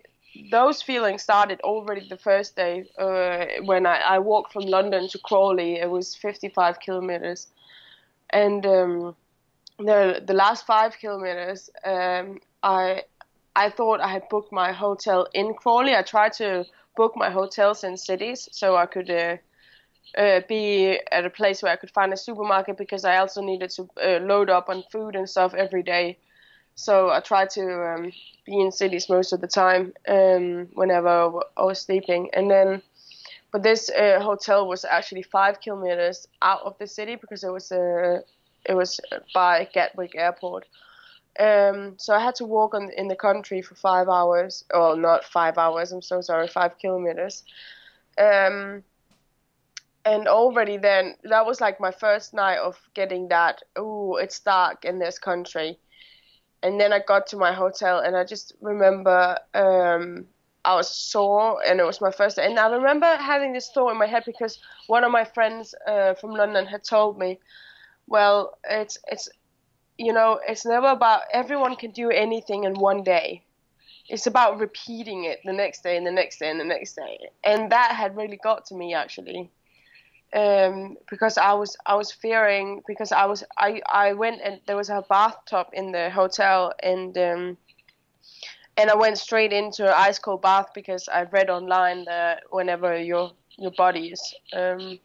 those feelings started already the first day uh, when I, I walked from London to Crawley. It was 55 kilometers, and um, the the last five kilometers, um, I I thought I had booked my hotel in Crawley. I tried to book my hotels in cities so I could. Uh, uh, be at a place where I could find a supermarket because I also needed to uh, load up on food and stuff every day. So I tried to um, be in cities most of the time um, whenever I was sleeping. And then, but this uh, hotel was actually five kilometers out of the city because it was uh, it was by Gatwick Airport. Um, so I had to walk on, in the country for five hours. Well, not five hours. I'm so sorry. Five kilometers. Um, and already then that was like my first night of getting that oh it's dark in this country and then i got to my hotel and i just remember um, i was sore and it was my first day and i remember having this thought in my head because one of my friends uh, from london had told me well it's it's you know it's never about everyone can do anything in one day. It's about repeating it the next day and the next day and the next day. And that had really got to me actually um, because I was I was fearing because I was I, I went and there was a bathtub in the hotel and um, and I went straight into an ice cold bath because I read online that whenever your your body is um,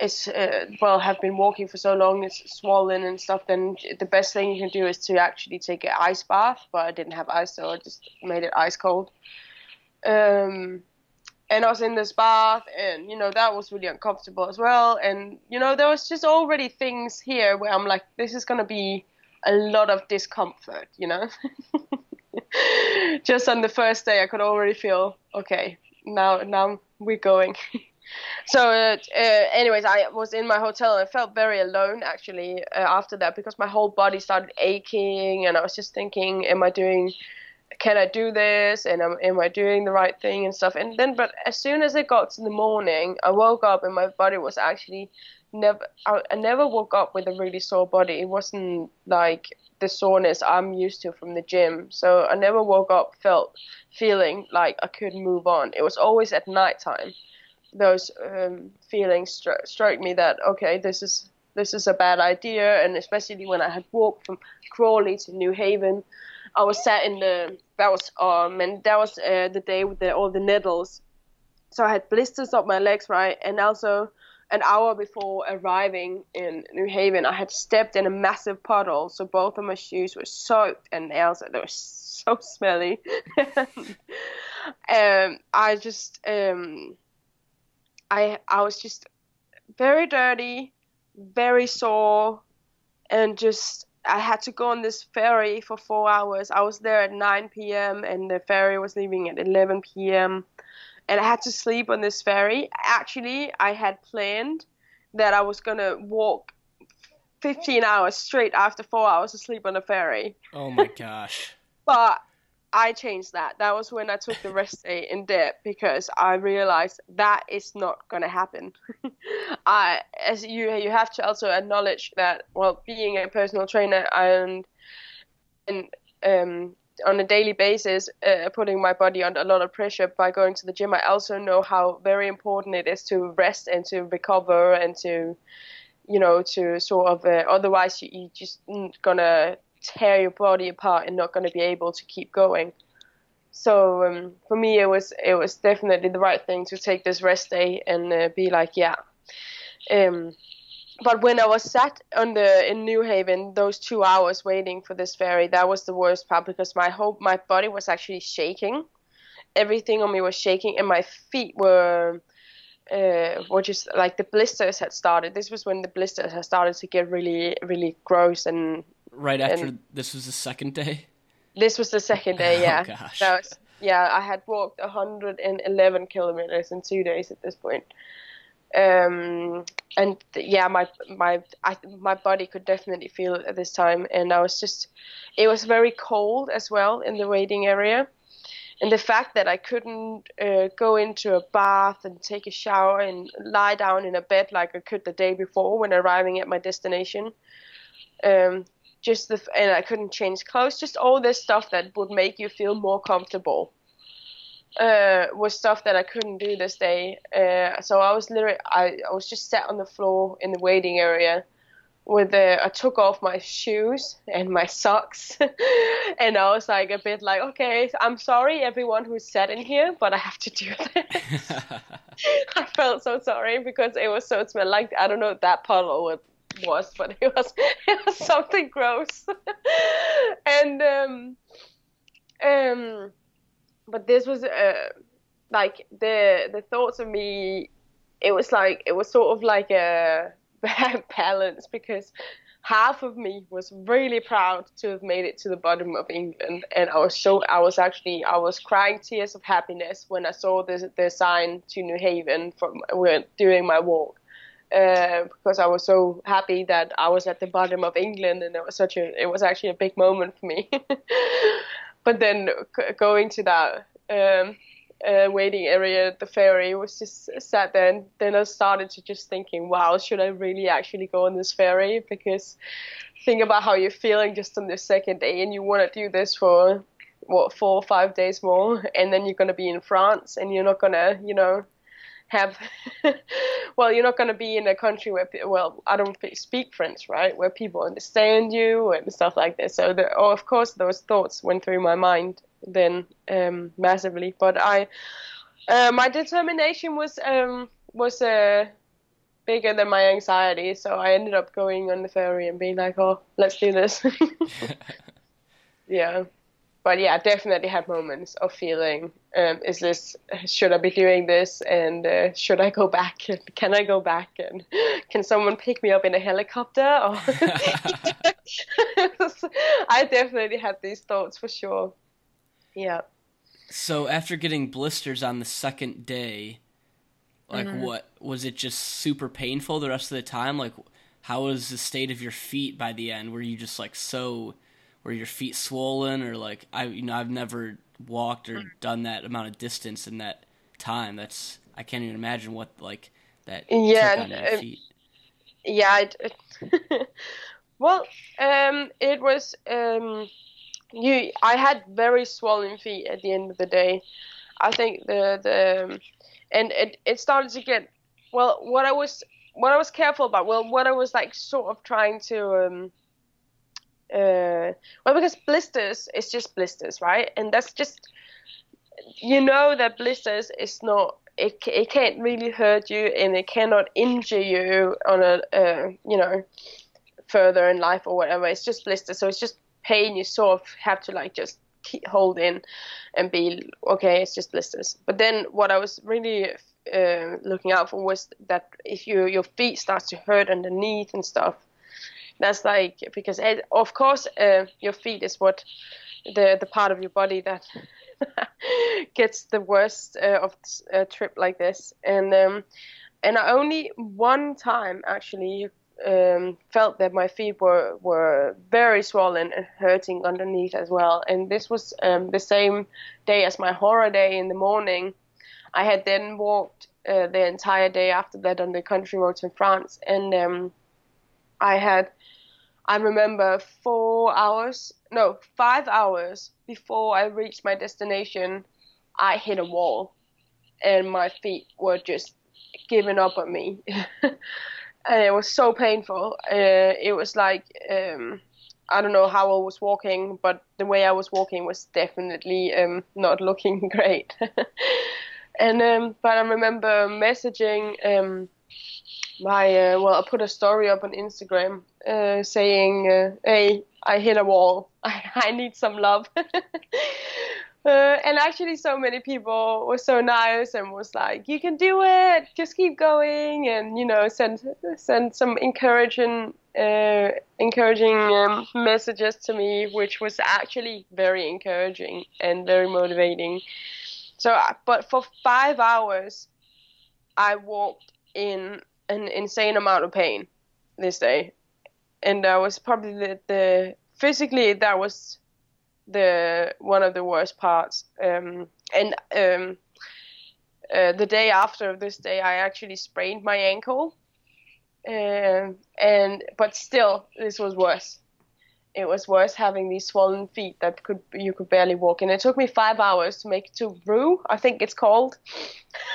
is uh, well have been walking for so long it's swollen and stuff then the best thing you can do is to actually take an ice bath but I didn't have ice so I just made it ice cold. Um, and I was in this bath, and you know that was really uncomfortable as well. And you know there was just already things here where I'm like, this is gonna be a lot of discomfort, you know. just on the first day, I could already feel okay. Now, now we're going. so, uh, uh, anyways, I was in my hotel and I felt very alone actually uh, after that because my whole body started aching, and I was just thinking, am I doing can I do this? And am, am I doing the right thing and stuff? And then, but as soon as it got to the morning, I woke up and my body was actually never. I, I never woke up with a really sore body. It wasn't like the soreness I'm used to from the gym. So I never woke up felt feeling like I could move on. It was always at night time. Those um, feelings stri- struck me that okay, this is this is a bad idea, and especially when I had walked from Crawley to Newhaven, I was sat in the that was um and that was uh, the day with the, all the needles, so I had blisters up my legs right, and also an hour before arriving in Newhaven, I had stepped in a massive puddle, so both of my shoes were soaked, and also they were so smelly. um, I just um, I I was just very dirty, very sore, and just I had to go on this ferry for four hours. I was there at 9 p.m. and the ferry was leaving at 11 p.m. And I had to sleep on this ferry. Actually, I had planned that I was gonna walk 15 hours straight after four hours of sleep on the ferry. Oh my gosh. But I changed that. That was when I took the rest day in Dieppe because I realized that is not going to happen. I, as you, you have to also acknowledge that, well, being a personal trainer and and um, on a daily basis, uh, putting my body under a lot of pressure by going to the gym, I also know how very important it is to rest and to recover and to, you know, to sort of. Uh, otherwise, you, you just gonna tear your body apart and not going to be able to keep going. So um, for me, it was it was definitely the right thing to take this rest day and uh, be like, yeah. Um, but when I was sat on the in Newhaven, those two hours waiting for this ferry, that was the worst part because my whole my body was actually shaking. Everything on me was shaking, and my feet were uh, were just like the blisters had started. This was when the blisters had started to get really, really gross and Right after And- this was the second day. This was the second day, Yeah. Oh, yeah. gosh. That was, yeah, I had walked 111 kilometers in two days at this point. Um, and yeah, my my I, my body could definitely feel it at this time, and I was just, it was very cold as well in the waiting area, and the fact that I couldn't uh, go into a bath and take a shower and lie down in a bed like I could the day before when arriving at my destination. Um, just the and I couldn't change clothes. Just all this stuff that would make you feel more comfortable uh, was stuff that I couldn't do this day. Uh, so I was literally I, I was just sat on the floor in the waiting area. With the, I took off my shoes and my socks, and I was like a bit like, okay, I'm sorry everyone who's sat in here, but I have to do this. I felt so sorry because it was so it smelled like I don't know that puddle was, was but it was it was something gross. and um, um, but this was uh, like the the thoughts of me. It was like it was sort of like a balance because half of me was really proud to have made it to the bottom of England, and I was so I was actually I was crying tears of happiness when I saw the the sign to Newhaven from when doing my walk. Uh, because I was so happy that I was at the bottom of England, and it was such a it was actually a big moment for me. but then g- going to that um, uh, waiting area at the ferry was just sat there, and then I started to just thinking, wow, should I really actually go on this ferry? Because think about how you're feeling just on the second day, and you want to do this for what four or five days more, and then you're gonna be in France, and you're not gonna, you know, have well you're not going to be in a country where well i don't speak french right? Where people understand you and stuff like this. So the, oh, of course those thoughts went through my mind then um, massively. But i uh, my determination was um, was uh, bigger than my anxiety. So i ended up going on the ferry and being like oh let's do this. Yeah but yeah, I definitely had moments of feeling, um, is this, should I be doing this? And uh, should I go back? And can I go back? And can someone pick me up in a helicopter? Or I definitely had these thoughts for sure. Yeah. So after getting blisters on the second day, like Mm-hmm. what was it just super painful the rest of the time? Like how was the state of your feet by the end? Were you just like so where your feet swollen or like I you know I've never walked or done that amount of distance in that time. That's I can't even imagine what like that Yeah, took on your feet. yeah it, it- well um it was um you i had very swollen feet at the end of the day i think the the um, and it, it started to get well what i was what i was careful about well what i was like sort of trying to um uh well because blisters is just blisters right? And that's just you know that blisters is not it, it can't really hurt you and it cannot injure you on a uh, you know further in life or whatever. It's just blisters. So it's just pain you sort of have to like just keep hold in and be okay it's just blisters. But then what i was really uh, looking out for was that if you your feet starts to hurt underneath and stuff that's like because it, of course uh, your feet is what the the part of your body that gets the worst uh, of a trip like this. And um and I only one time actually um, felt that my feet were were very swollen and hurting underneath as well. And this was um, the same day as my horror day in the morning. I had then walked uh, the entire day after that on the country roads in France. And um, I had I remember four hours, no, five hours before I reached my destination, I hit a wall and my feet were just giving up on me. and it was so painful. Uh, it was like, um, I don't know how I was walking, but the way I was walking was definitely um, not looking great. and um, but I remember messaging um, my uh, well, I put a story up on Instagram uh, saying, uh, "Hey, I hit a wall. I, I need some love." uh, and actually, so many people were so nice and was like, "You can do it. Just keep going," and you know, send send some encouraging uh, encouraging um, messages to me, which was actually very encouraging and very motivating. So, uh, but for five hours, I walked in an insane amount of pain this day, and that was probably the, the physically that was the one of the worst parts. Um, and um, uh, the day after this day, I actually sprained my ankle, um, and but still, this was worse. It was worse having these swollen feet that could you could barely walk. And it took me five hours to make it to Rue, I think it's called.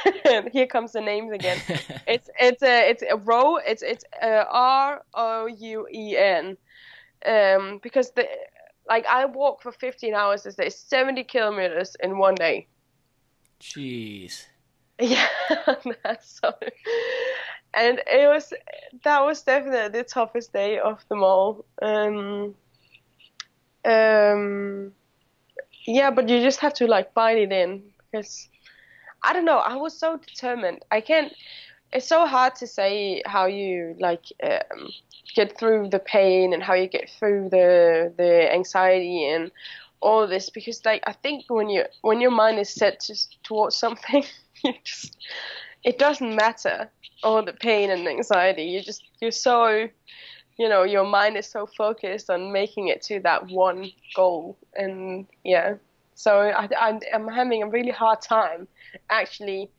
Here comes the names again. it's it's a it's a row. It's it's uh, R O U E N. Um, because the like I walk for 15 hours this day, 70 kilometers in one day. Jeez. Yeah, that's so. And it was that was definitely the toughest day of them all. Um, um, yeah, but you just have to like bite it in because I don't know. I was so determined. I can't. It's so hard to say how you like um, get through the pain and how you get through the the anxiety and all this because like I think when you when your mind is set to, towards something, you just it doesn't matter all the pain and anxiety. You just you're so you know your mind is so focused on making it to that one goal and yeah. So I, I'm, I'm having a really hard time actually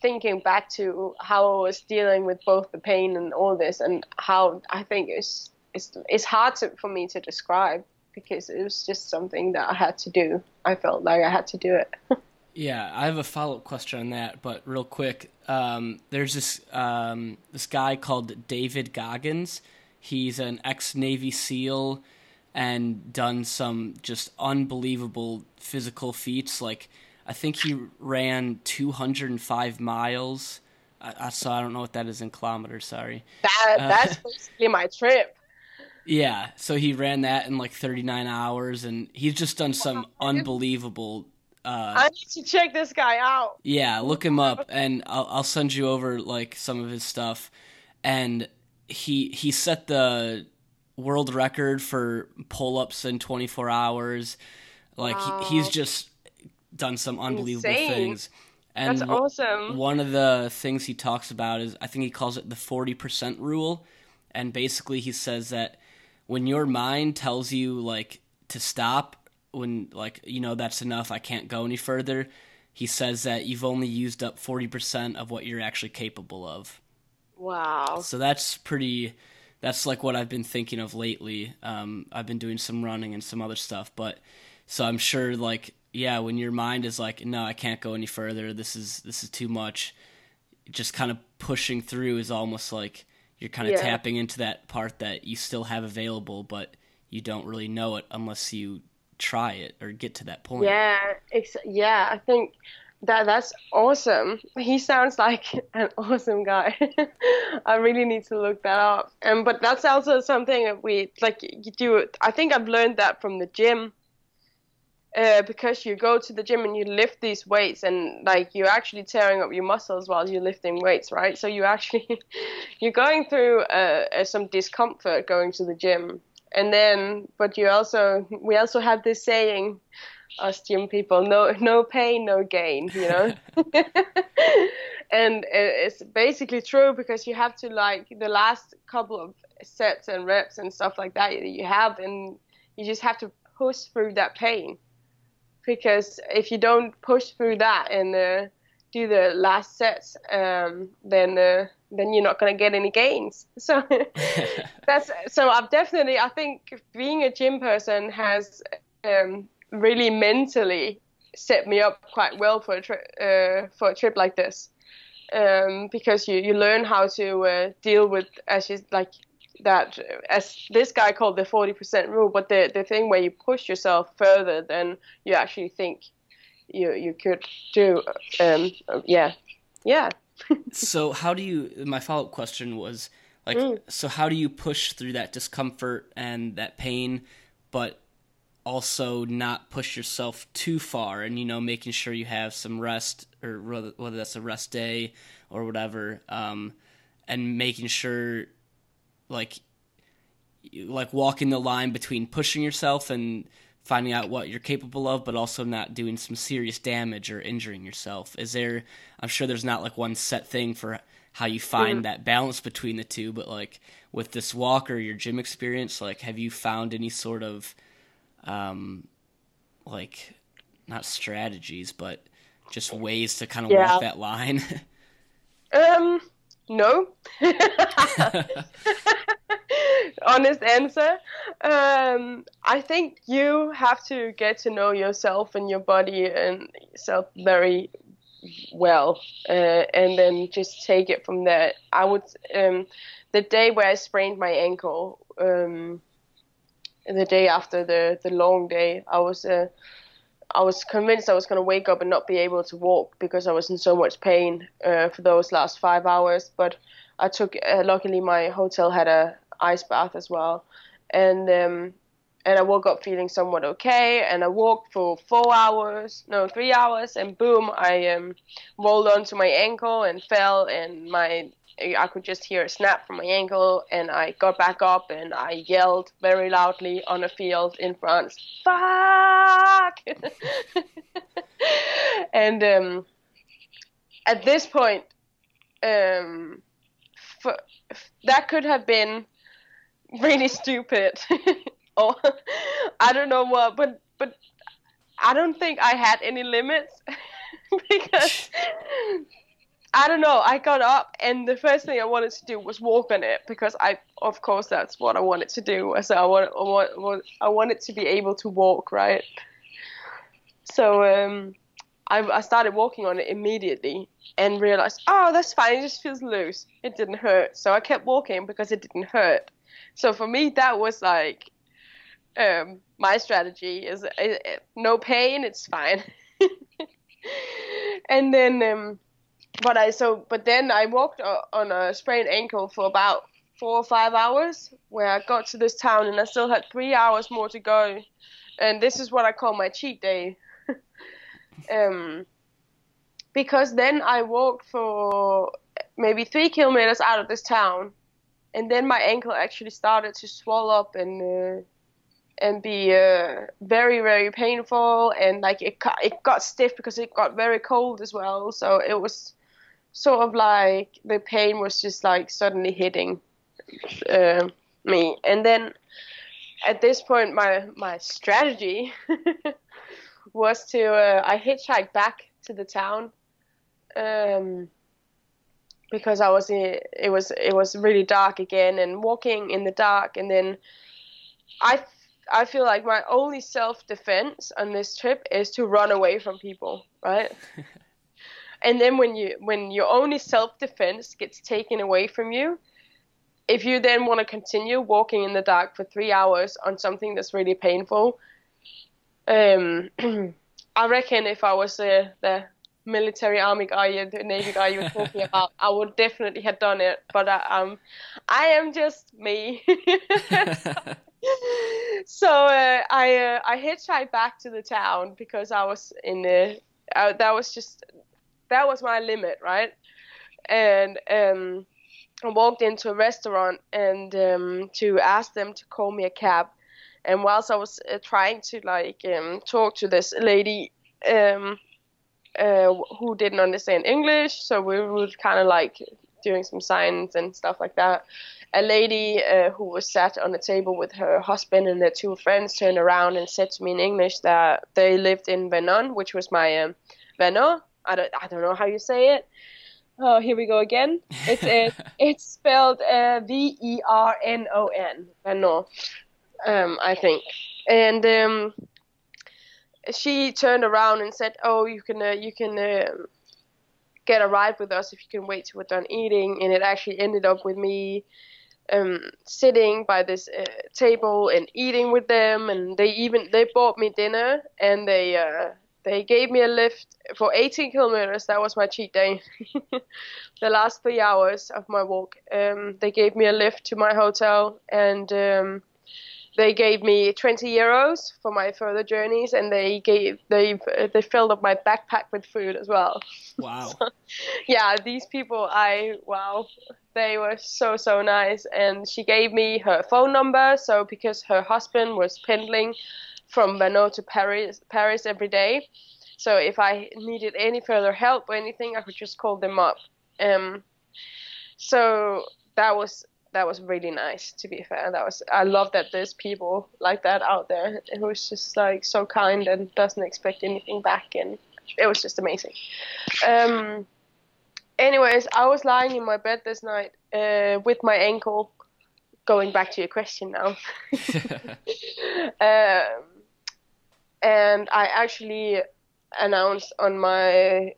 thinking back to how I was dealing with both the pain and all this, and how I think it's it's it's hard to, for me to describe because it was just something that I had to do. I felt like I had to do it. Yeah, I have a follow up question on that, but real quick, um, there's this um, this guy called David Goggins. He's an ex Navy SEAL and done some just unbelievable physical feats. Like I think he ran 205 miles. I, I, so I don't know what that is in kilometers. Sorry. that that's basically my trip. Yeah, so he ran that in like 39 hours, and he's just done some unbelievable. Uh, I need to check this guy out. yeah, look him up, and I'll, I'll send you over like some of his stuff. And he he set the world record for pull ups in 24 hours. Like he, he's just done some unbelievable Insane. things. And That's awesome. one of the things he talks about is I think he calls it the 40% rule. And basically he says that when your mind tells you like to stop when like you know that's enough. I can't go any further. He says that you've only used up forty percent of what you're actually capable of. Wow. So that's pretty. That's like what I've been thinking of lately. Um, I've been doing some running and some other stuff, but so I'm sure like yeah, when your mind is like, no, I can't go any further. This is this is too much. Just kind of pushing through is almost like you're kind of Yeah. tapping into that part that you still have available, but you don't really know it unless you try it or get to that point. Yeah, ex- yeah. I think that that's awesome. He sounds like an awesome guy. I really need to look that up. Um, but that's also something that we like. You do. I think I've learned that from the gym. Uh, because you go to the gym and you lift these weights and like you're actually tearing up your muscles while you're lifting weights, right? So you actually you're going through uh, uh, some discomfort going to the gym, and then but you also we also have this saying us gym people no no pain no gain you know? And it's basically true because you have to like the last couple of sets and reps and stuff like that that you have and you just have to push through that pain. Because if you don't push through that and uh, do the last sets um, then uh, then you're not going to get any gains. So that's so I've definitely I think being a gym person has um, really mentally set me up quite well for a tri- uh, for a trip like this. Um, because you, you learn how to uh, deal with as you like that as this guy called the 40% rule but the, the thing where you push yourself further than you actually think you you could do um, yeah. Yeah. So how do you my follow-up question was like Mm. so how do you push through that discomfort and that pain but also not push yourself too far and you know making sure you have some rest or whether that's a rest day or whatever um and making sure like like walking the line between pushing yourself and finding out what you're capable of but also not doing some serious damage or injuring yourself. Is there i'm sure there's not like one set thing for how you find that balance between the two but like with this walk or your gym experience like have you found any sort of um like not strategies but just ways to kind of Yeah. walk that line Um, no. Honest answer. Um, I think you have to get to know yourself and your body and yourself very well, uh, and then just take it from there. I would. Um, the day where I sprained my ankle, um, the day after the the long day, I was. Uh, I was convinced I was going to wake up and not be able to walk because I was in so much pain uh, for those last five hours. But I took, uh, luckily, my hotel had a ice bath as well, and um, and I woke up feeling somewhat okay. And I walked for four hours, no, three hours, and boom, I um, rolled onto my ankle and fell, and my I could just hear a snap from my ankle, and I got back up and I yelled very loudly on a field in France, "Fuck!" and um, at this point, um, f- f- that could have been really stupid, or I don't know what, but but I don't think I had any limits because I don't know. I got up, and the first thing I wanted to do was walk on it because I, of course, that's what I wanted to do. So I want, I want, I wanted to be able to walk, right? So um, I, I started walking on it immediately and realized, oh, that's fine. It just feels loose. It didn't hurt. So I kept walking because it didn't hurt. So for me, that was like um, my strategy: is uh, no pain, it's fine. and then. Um, but I so but then I walked o- on a sprained ankle for about four or five hours, where I got to this town and I still had three hours more to go, and this is what I call my cheat day. um, because then I walked for maybe three kilometers out of this town, and then my ankle actually started to swell up and. Uh, and be uh, very very painful and like it it got stiff because it got very cold as well so it was sort of like the pain was just like suddenly hitting uh, me and then at this point, my my strategy was to uh, I hitchhiked back to the town. Um, because I was it was it was really dark again and walking in the dark and then I I feel like my only self defense on this trip is to run away from people, right? and then when you when your only self defense gets taken away from you, if you then want to continue walking in the dark for three hours on something that's really painful, um, I reckon if I was uh, the military army guy, the navy guy you were talking about, I would definitely have done it. But I, uh, um, I am just me. so uh, I uh, I hitchhiked back to the town because I was in the uh, that was just that was my limit, right? And um, I walked into a restaurant and um, to ask them to call me a cab. And whilst I was uh, trying to like um, talk to this lady um, uh, who didn't understand English, so we were kind of like doing some signs and stuff like that. A lady uh, who was sat on a table with her husband and their two friends turned around and said to me in English that they lived in Vernon, which was my um. I don't, I don't know how you say it. Oh, here we go again. It's it, it's spelled uh, V E R N O N. Vernon, um, I think. And um, she turned around and said, "Oh, you can uh, you can uh, get a ride with us if you can wait till we're done eating." And it actually ended up with me um, sitting by this uh, table and eating with them, and they even they bought me dinner and they uh, they gave me a lift for 18 kilometers. That was my cheat day. the last three hours of my walk, um, they gave me a lift to my hotel and. Um, they gave me 20 euros for my further journeys and they gave they they filled up my backpack with food as well wow so, yeah these people i wow they were so so nice and she gave me her phone number so because her husband was pendling from Vernon to paris paris every day. So if i needed any further help or anything i could just call them up. Um so that was that was really nice to be fair. That was i love that there's people like that out there who's just like so kind and doesn't expect anything back and it was just amazing. Um anyways i was lying in my bed this night uh, with my ankle. Going back to your question now. Um, and i actually announced on my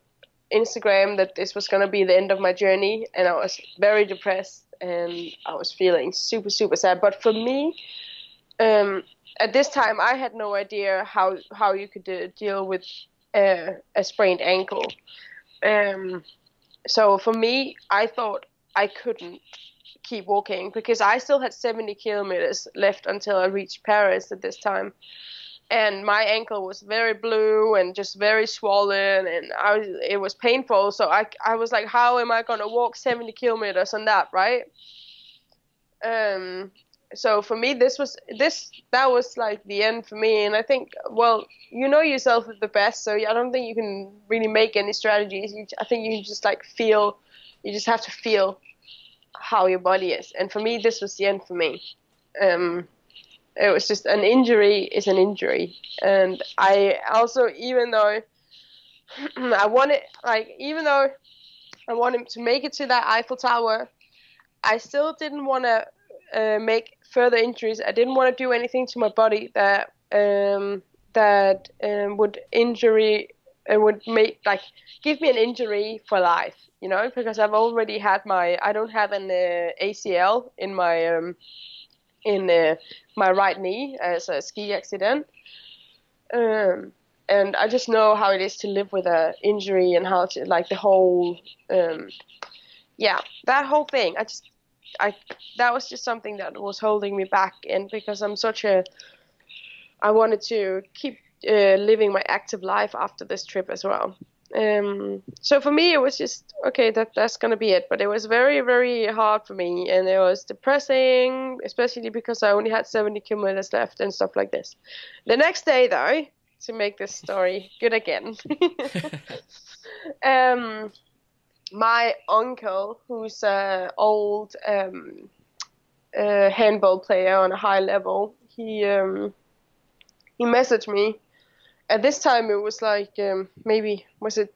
instagram that this was going to be the end of my journey and i was very depressed and I was feeling super super sad. But for me, um, at this time, I had no idea how how you could uh, deal with uh, a sprained ankle. Um, so for me, I thought I couldn't keep walking because I still had 70 kilometers left until I reached Paris at this time. And my ankle was very blue and just very swollen, and I was, it was painful. So I, I was like, how am I gonna walk 70 kilometers on that, right? Um, so for me this was this that was like the end for me and i think well you know yourself the best so i don't think you can really make any strategies you, i think you just like feel you just have to feel how your body is and for me this was the end for me um, it was just an injury is an injury and i also even though i wanted like even though i wanted to make it to that eiffel tower i still didn't want to uh, make further injuries. I didn't want to do anything to my body that um, that um, would injury uh, would make like give me an injury for life. You know, because I've already had my I don't have an uh, ACL in my um, in uh, my right knee as a ski accident. Um, and I just know how it is to live with a injury and how to like the whole um, yeah that whole thing. I just I that was just something that was holding me back, and because I'm such a, I wanted to keep uh, living my active life after this trip as well. Um, so for me, it was just okay. That that's gonna be it. But it was very very hard for me, and it was depressing, especially because I only had 70 kilometers left and stuff like this. The next day, though, to make this story good again. um, my uncle, who's an old um, uh, handball player on a high level, he um, he messaged me. At this time, it was like um, maybe was it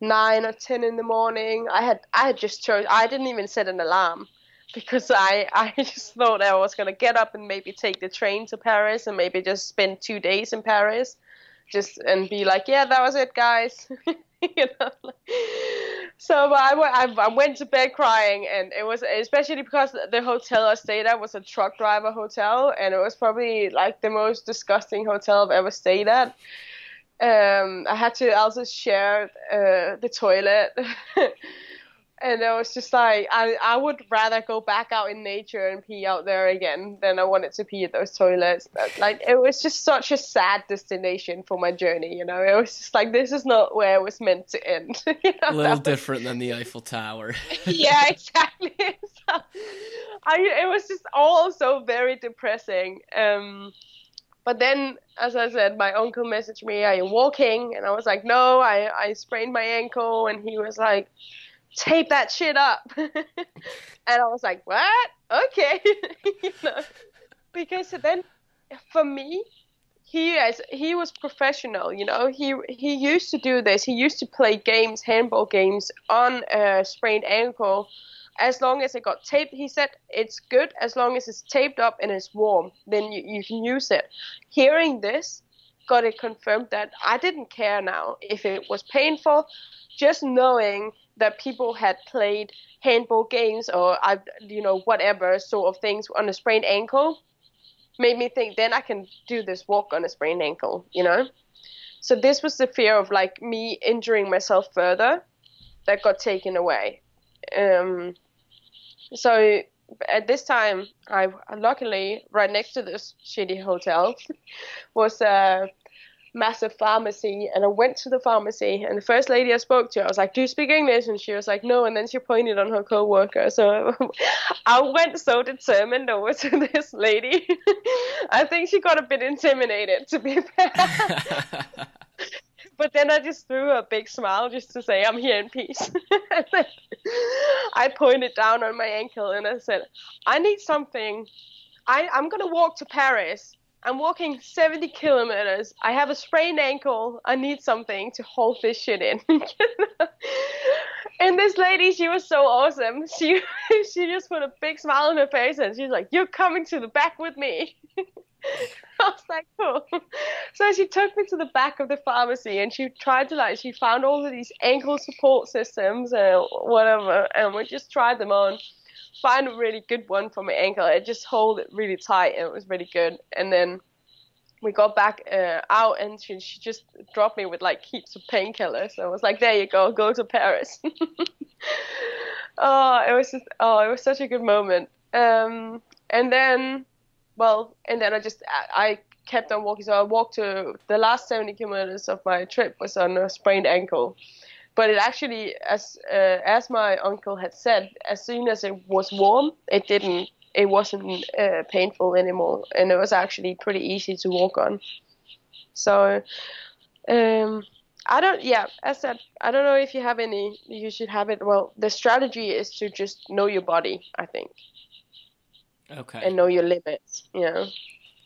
nine or ten in the morning. I had I had just chose. I didn't even set an alarm because I I just thought I was gonna get up and maybe take the train to Paris and maybe just spend two days in Paris, just and be like, yeah, that was it, guys. you know. So I, I, I went to bed crying, and it was especially because the hotel I stayed at was a truck driver hotel, and it was probably like the most disgusting hotel I've ever stayed at. Um, I had to also share uh, the toilet. and it was just like I, I would rather go back out in nature and pee out there again than I wanted to pee at those toilets. But, like it was just such a sad destination for my journey, you know. It was just like this is not where it was meant to end. you know? A little different than the Eiffel Tower. yeah, exactly. so, I it was just all so very depressing. Um, but then, as I said, my uncle messaged me, "Are you walking?" And I was like, "No, I I sprained my ankle." And he was like tape that shit up. and I was like, what? Okay. you know? Because then for me, he as he was professional, you know. He he used to do this. He used to play games, handball games on a sprained ankle. As long as it got taped, he said it's good as long as it's taped up and it's warm. Then you, you can use it. Hearing this, got it confirmed that I didn't care now if it was painful. Just knowing that people had played handball games or I, you know, whatever sort of things on a sprained ankle, made me think then I can do this walk on a sprained ankle, you know. So this was the fear of like me injuring myself further that got taken away. Um, so at this time, I luckily right next to this shitty hotel was a massive pharmacy and I went to the pharmacy and the first lady I spoke to I was like do you speak English? And she was like no and then she pointed on her co-worker. So I went so determined over to this lady. I think she got a bit intimidated to be fair. But then I just threw a big smile just to say I'm here in peace. I pointed down on my ankle and I said I need something. I, I'm gonna walk to Paris I'm walking 70 kilometers. I have a sprained ankle. I need something to hold this shit in. and this lady, she was so awesome. She she just put a big smile on her face and she's like, "You're coming to the back with me." I was like, cool. So she took me to the back of the pharmacy and she tried to like she found all of these ankle support systems and whatever, and we just tried them on find a really good one for my ankle. I just hold it really tight, and it was really good. And then we got back uh, out, and she, she just dropped me with like heaps of painkillers. I was like, "There you go, go to Paris." oh, it was just oh, it was such a good moment. Um, and then, well, and then I just I, I kept on walking. So I walked to the last 70 kilometers of my trip was on a sprained ankle but it actually, as uh, as my uncle had said, as soon as it was warm, it didn't, it wasn't uh, painful anymore, and it was actually pretty easy to walk on. So, um, I don't, yeah, as said, I don't know if you have any. You should have it. Well, the strategy is to just know your body. I think. Okay. And know your limits. You know.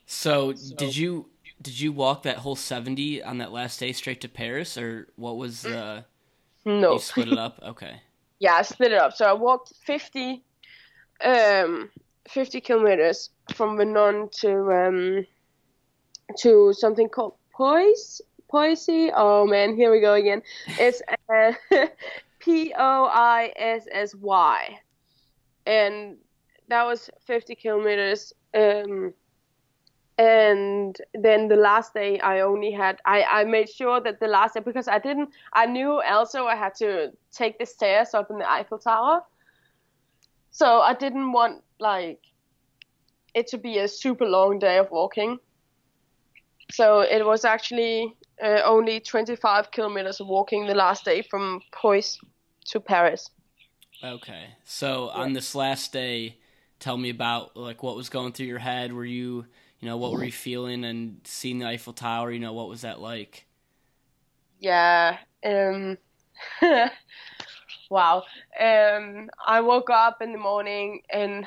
So, so did you did you walk that whole seventy on that last day straight to Paris, or what was the? No. You split it up? Okay. yeah, I split it up. So I walked 50, um, 50 kilometers from Vernon to, um, to something called Poissy. Poissy. Oh man, here we go again. It's uh, P O I S S Y, and that was 50 kilometers. Um, and then the last day i only had I, I made sure that the last day because i didn't i knew also i had to take the stairs up in the eiffel tower. So i didn't want like it to be a super long day of walking. So it was actually uh, only 25 kilometers of walking the last day from Poissy to paris. Okay. So yeah. on this last day tell me about like what was going through your head. Were you you know, what were you feeling and seeing the Eiffel Tower? You know, what was that like? Yeah. Um, wow. Um, I woke up in the morning and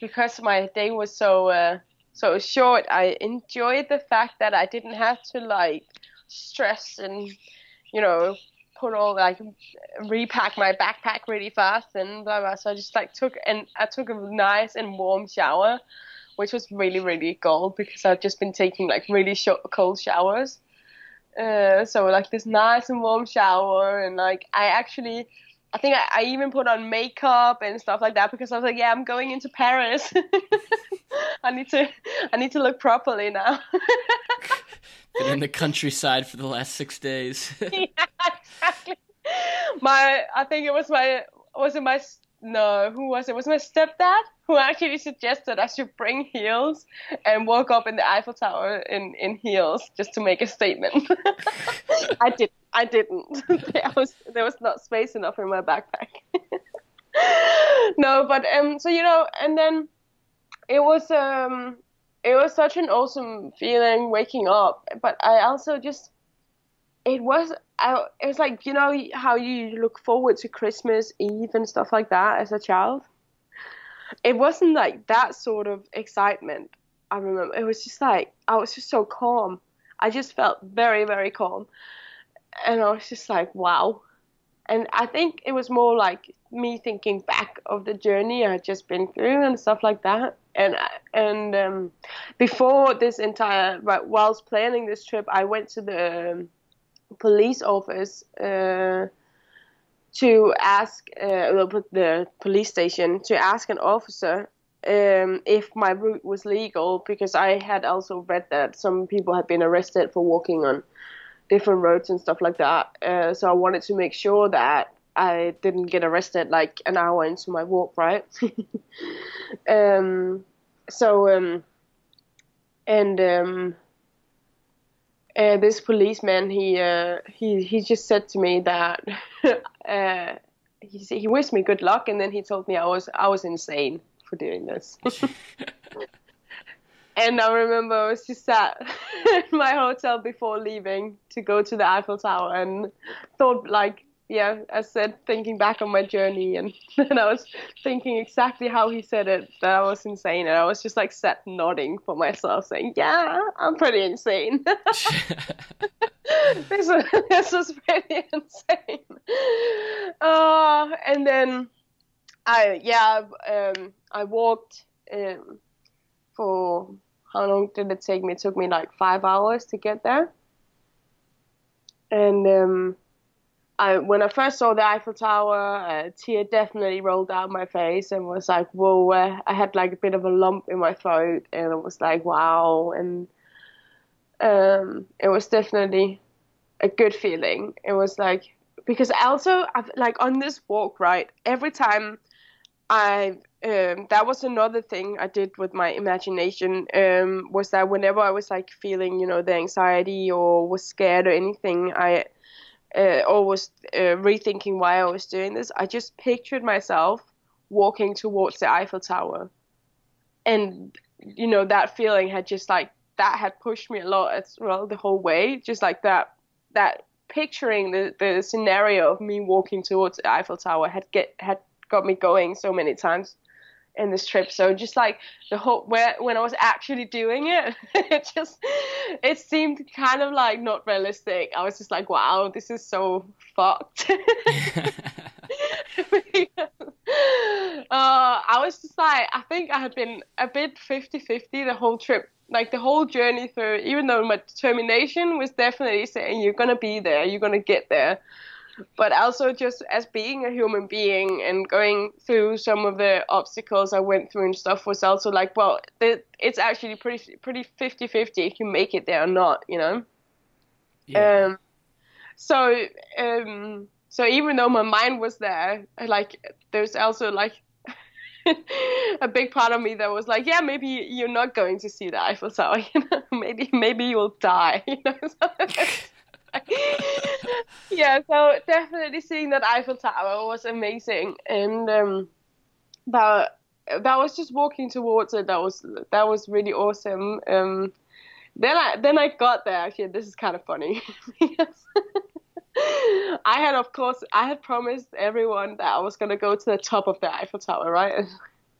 because my day was so uh, so short, I enjoyed the fact that I didn't have to like stress and you know put all like repack my backpack really fast and blah blah. So I just like took and I took a nice and warm shower, which was really really cold because I've just been taking like really short cold showers. Uh, so like this nice and warm shower and like I actually I think I, I even put on makeup and stuff like that because I was like, yeah, I'm going into Paris. I need to I need to look properly now. Been in the countryside for the last six days. yeah, exactly. My I think it was my was it my no who was it? was my stepdad who actually suggested I should bring heels and walk up in the Eiffel Tower in in heels just to make a statement. I did I didn't. there was there was not space enough in my backpack. no, but um, so you know, and then it was um, it was such an awesome feeling waking up. But I also just, it was I it was like you know how you look forward to Christmas Eve and stuff like that as a child. It wasn't like that sort of excitement. I remember it was just like I was just so calm. I just felt very very calm and I was just like, wow. And I think it was more like me thinking back of the journey I had just been through and stuff like that. And and um, before this entire, whilst planning this trip, I went to the police office uh, to ask uh, the police station to ask an officer um, if my route was legal because I had also read that some people had been arrested for walking on different roads and stuff like that. Uh, so I wanted to make sure that I didn't get arrested like an hour into my walk, right? um, so um, and um, uh, this policeman, he uh, he he just said to me that uh, he he wished me good luck, and then he told me I was I was insane for doing this. And I remember I was just sat in my hotel before leaving to go to the Eiffel Tower and thought like, yeah, I said, thinking back on my journey, and then I was thinking exactly how he said it, that I was insane, and I was just like sat nodding for myself, saying, yeah, I'm pretty insane. this, was, this was pretty insane. Uh, and then I, yeah, um, I walked um, for how long did it take me? It took me like five hours to get there. And um, I, when I first saw the Eiffel Tower, a tear definitely rolled down my face and was like, whoa, uh, I had like a bit of a lump in my throat and it was like, wow. And um, it was definitely a good feeling. It was like, because also, I've, like on this walk, right, every time I um, that was another thing I did with my imagination um, was that whenever I was like feeling, you know, the anxiety or was scared or anything, I uh, or was uh, rethinking why I was doing this, I just pictured myself walking towards the Eiffel Tower, and you know that feeling had just like that had pushed me a lot as well the whole way, just like that that picturing the the scenario of me walking towards the Eiffel Tower had get had got me going so many times in this trip. So just like the whole where when I was actually doing it, it just it seemed kind of like not realistic. I was just like, wow, this is so fucked. uh, I was just like, I think I had been a bit 50-50 the whole trip. Like the whole journey through, even though my determination was definitely saying you're gonna be there, you're gonna get there but also just as being a human being and going through some of the obstacles I went through and stuff was also like, well, it's actually pretty pretty 50-50 if you make it there or not, you know. Yeah. Um, so um, so even though my mind was there, like there's also like a big part of me that was like, yeah, maybe you're not going to see the Eiffel Tower. You know, maybe maybe you'll die. You know. yeah, so definitely seeing that Eiffel Tower was amazing, and um, that that was just walking towards it. That was that was really awesome. Um, then I then I got there. Actually, this is kind of funny. I had, of course, I had promised everyone that I was gonna go to the top of the Eiffel Tower, right?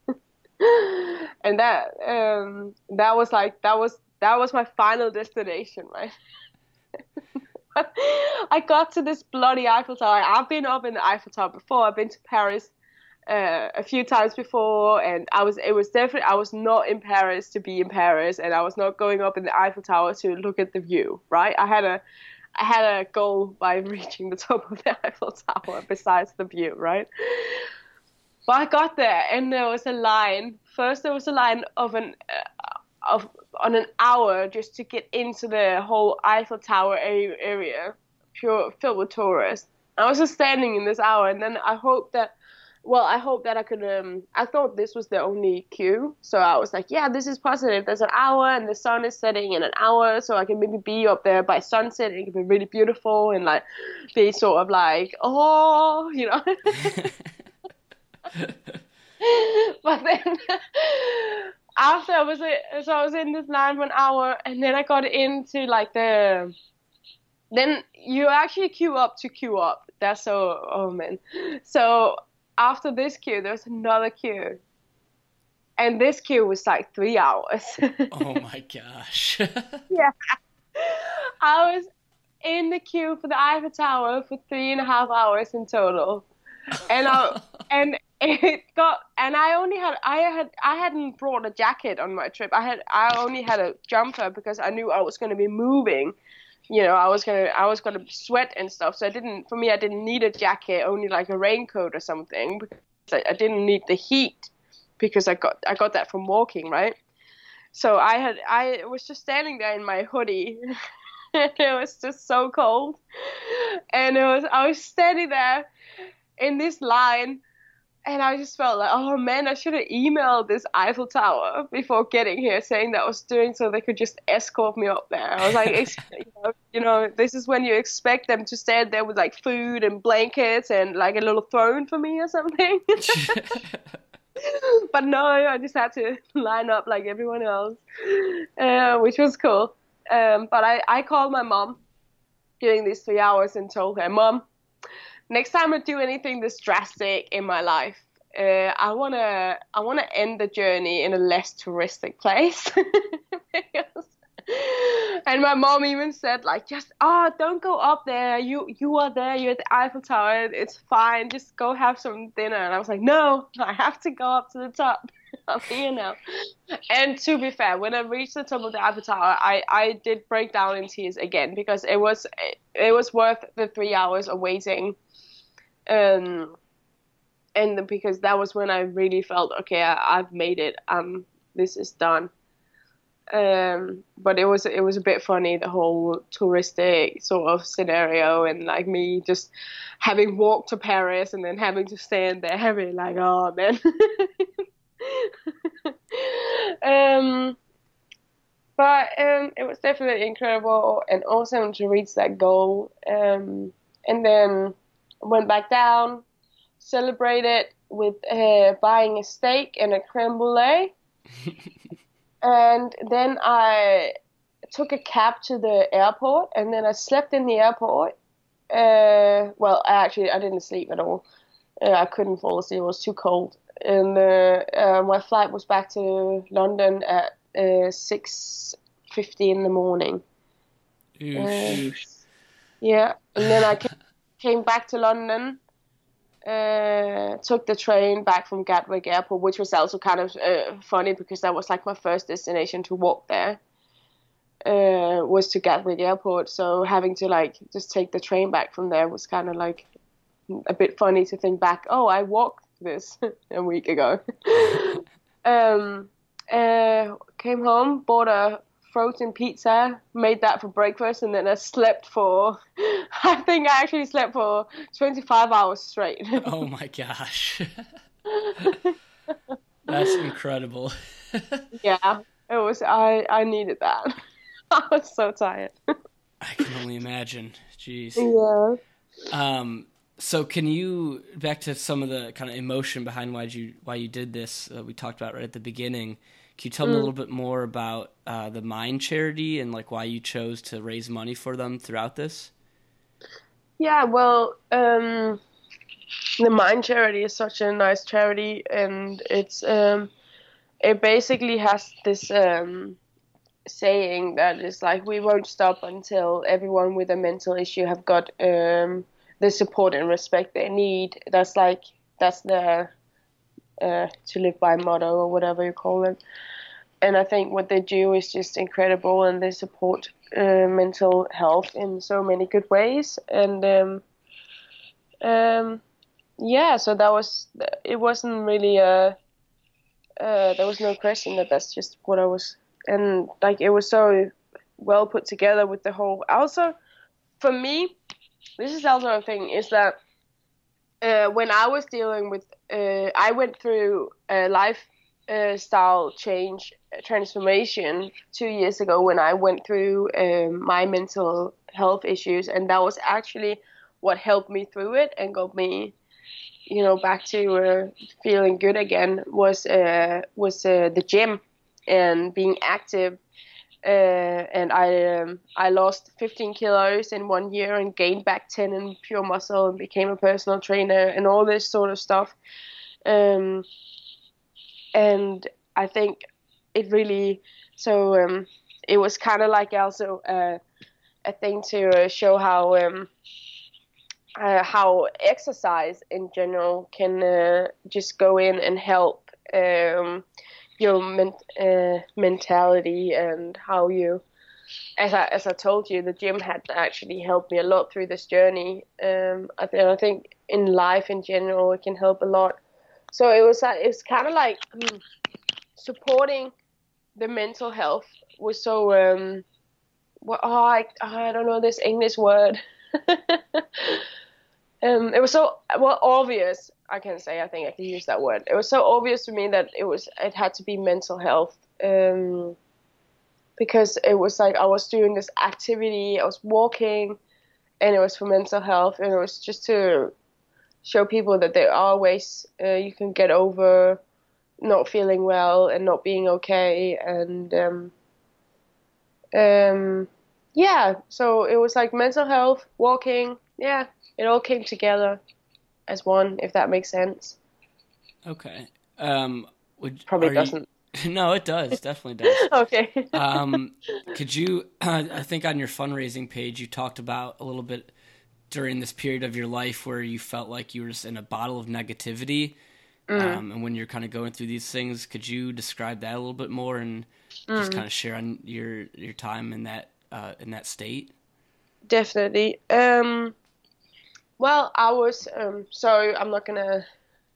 and that um, that was like that was that was my final destination, right? I got to this bloody Eiffel Tower. I've been up in the Eiffel Tower before. I've been to Paris uh, a few times before, and I was it was definitely I was not in Paris to be in Paris, and I was not going up in the Eiffel Tower to look at the view. Right? I had a I had a goal by reaching the top of the Eiffel Tower besides the view. Right? But I got there, and there was a line. First, there was a line of an uh, of on an hour just to get into the whole Eiffel Tower area, pure filled with tourists. I was just standing in this hour, and then I hope that, well, I hope that I could. Um, I thought this was the only queue, so I was like, yeah, this is positive. There's an hour, and the sun is setting in an hour, so I can maybe be up there by sunset. And it can be really beautiful, and like be sort of like, oh, you know. but then after I was so I was in this line for an hour, and then I got into like the. Then you actually queue up to queue up. That's so oh man. So after this queue, there's another queue, and this queue was like three hours. oh my gosh. yeah, I was in the queue for the Eiffel Tower for three and a half hours in total, and I and it got and I only had I had I hadn't brought a jacket on my trip. I had I only had a jumper because I knew I was going to be moving. You know, I was gonna I was gonna sweat and stuff. So I didn't for me I didn't need a jacket, only like a raincoat or something because I, I didn't need the heat because I got I got that from walking, right? So I had I was just standing there in my hoodie. it was just so cold, and it was I was standing there in this line and I just felt like, oh man, I should have emailed this Eiffel Tower before getting here, saying that I was doing so they could just escort me up there. I was like, you, know, you know, this is when you expect them to stand there with like food and blankets and like a little throne for me or something. but no, I just had to line up like everyone else, uh, which was cool. Um, but I, I called my mom during these three hours and told her, Mom, next time I do anything this drastic in my life, uh, I wanna I wanna end the journey in a less touristic place. and my mom even said like just oh don't go up there. You you are there. You're at the Eiffel Tower. It's fine. Just go have some dinner. And I was like no I have to go up to the top. I'm here now and to be fair when I reached the top of the Eiffel Tower I I did break down in tears again because it was it was worth the three hours of waiting um, and because that was when I really felt okay, I, have made it. Um, this is done. Um, but it was it was a bit funny the whole touristic sort of scenario and like me just having walked to Paris and then having to stand there having like oh man. um, but um, it was definitely incredible and awesome to reach that goal. Um, and then went back down, celebrated with uh, buying a steak and a creme brulee. and then I took a cab to the airport, and then I slept in the airport. Uh, well, actually, I didn't sleep at all. Uh, I couldn't fall asleep; it was too cold. And uh, my flight was back to London at uh, six fifty in the morning. Uh, yeah, and then I came came back to London, uh, took the train back from Gatwick Airport, which was also kind of uh, funny because that was like my first destination to walk there. Uh, was to Gatwick Airport, so having to like just take the train back from there was kind of like a bit funny to think back. Oh, I walked this a week ago. um, uh, came home, bought a frozen pizza, made that for breakfast, and then I slept for, I think I actually slept for 25 hours straight. oh my gosh. That's incredible. yeah, it was, I, I needed that. I was so tired. I can only imagine. Jeez. Yeah. Um, so can you back to some of the kind of emotion behind why you why you did this uh, we talked about right at the beginning can you tell mm. me a little bit more about uh, the Mind charity and like why you chose to raise money for them throughout this? Yeah, well, um, the Mind charity is such a nice charity, and it's um, it basically has this um, saying that is like we won't stop until everyone with a mental issue have got um, the support and respect they need. That's like that's the uh, to live by motto or whatever you call it. And I think what they do is just incredible, and they support uh, mental health in so many good ways. And um, um, yeah, so that was it. Wasn't really a uh, there was no question that that's just what I was, and like it was so well put together with the whole. Also, for me, this is also a thing is that uh, when I was dealing with, uh, I went through a lifestyle change transformation two years ago when I went through um, my mental health issues, and that was actually what helped me through it and got me you know back to uh, feeling good again was uh, was uh, the gym and being active. Uh, and I um, I lost 15 kilos in one year and gained back 10 in pure muscle and became a personal trainer and all this sort of stuff. Um, and I think it really so um, it was kind of like also uh, a thing to uh, show how um, uh, how exercise in general can uh, just go in and help um, your men- uh, mentality and how you as I, as I told you the gym had actually helped me a lot through this journey um, I, th- I think in life in general it can help a lot so it was it was kind of like hmm, supporting the mental health was so um, well, oh, I, I don't know this English word um, it was so well obvious. I can say I think I can use that word. It was so obvious to me that it was it had to be mental health um, because it was like I was doing this activity, I was walking, and it was for mental health, and it was just to show people that there are ways uh, you can get over not feeling well and not being okay, and um, um, yeah. So it was like mental health, walking, yeah, it all came together as one, if that makes sense. Okay. Um, would, Probably doesn't. You, no, it does. Definitely does. okay. um, could you? Uh, I think on your fundraising page, you talked about a little bit during this period of your life where you felt like you were just in a bottle of negativity. Mm. Um, and when you're kind of going through these things, could you describe that a little bit more and mm. just kind of share on your your time in that uh, in that state? Definitely. Um, well, I was um, so I'm not gonna.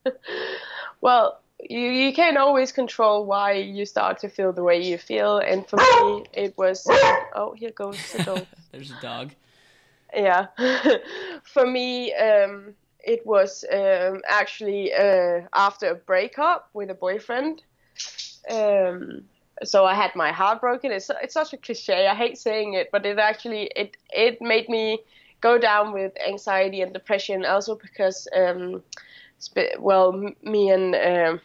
well, you you can't always control why you start to feel the way you feel, and for me, it was. Oh, here goes the dog. There's a dog. Yeah, for me, um, it was um, actually uh, after a breakup with a boyfriend. Um, so I had my heart broken. It's it's such a cliche. I hate saying it, but it actually it it made me go down with anxiety and depression also because um, well me and uh,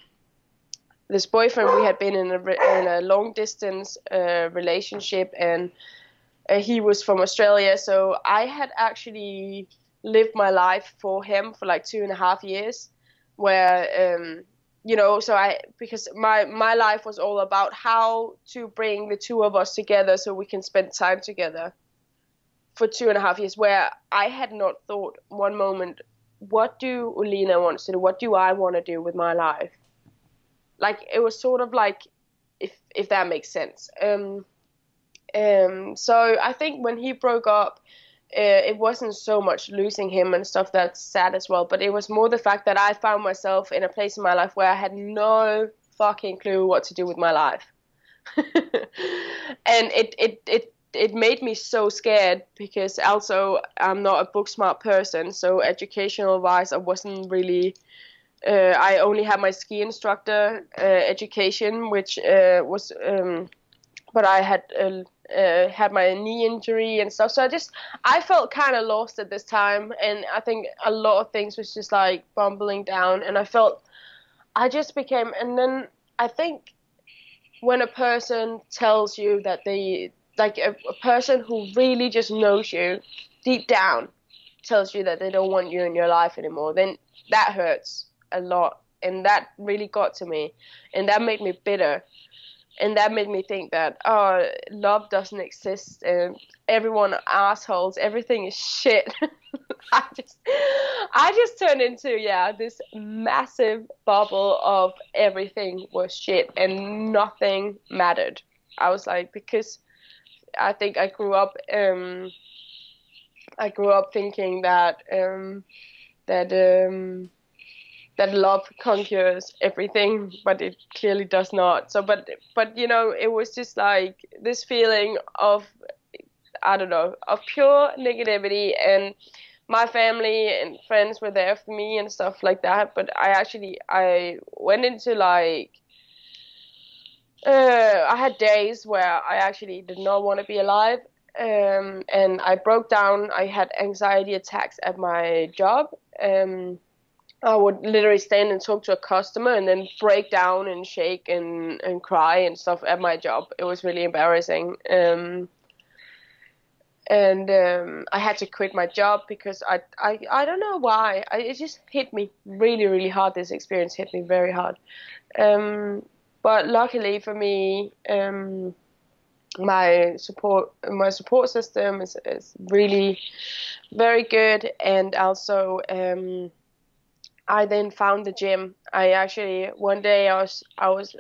this boyfriend we had been in a, in a long distance uh, relationship and uh, he was from Australia. So I had actually lived my life for him for like two and a half years where um, you know so I because my my life was all about how to bring the two of us together so we can spend time together for two and a half years where I had not thought one moment, what do Oline wants to do? What do I want to do with my life? Like it was sort of like, if if that makes sense. Um, um. So I think when he broke up, uh, it wasn't so much losing him and stuff that's sad as well, but it was more the fact that I found myself in a place in my life where I had no fucking clue what to do with my life. and it, it, it it made me so scared because also I'm not a book smart person. So educational wise, I wasn't really. Uh, I only had my ski instructor uh, education, which uh, was, um, but I had uh, uh, had my knee injury and stuff. So I just I felt kind of lost at this time, and I think a lot of things was just like bumbling down, and I felt I just became, and then I think when a person tells you that they like a, a person who really just knows you deep down tells you that they don't want you in your life anymore, then that hurts a lot. and that really got to me, and that made me bitter, and that made me think that oh, love doesn't exist, and everyone are assholes, everything is shit. I just, I just turned into yeah this massive bubble of everything was shit and nothing mattered. I was like because I think I grew up. Um, I grew up thinking that um, that um, that love conquers everything, but it clearly does not. So, but but you know, it was just like this feeling of I don't know of pure negativity, and my family and friends were there for me and stuff like that. But I actually I went into like uh, I had days where I actually did not want to be alive, um, and I broke down. I had anxiety attacks at my job. Um, I would literally stand and talk to a customer and then break down and shake and, and cry and stuff at my job. It was really embarrassing. Um, and um, I had to quit my job because I, I, I don't know why. I, it just hit me really, really hard. This experience hit me very hard. Um, but luckily for me, um, my support my support system is, is really very good and also um, I then found the gym. I actually one day I was I was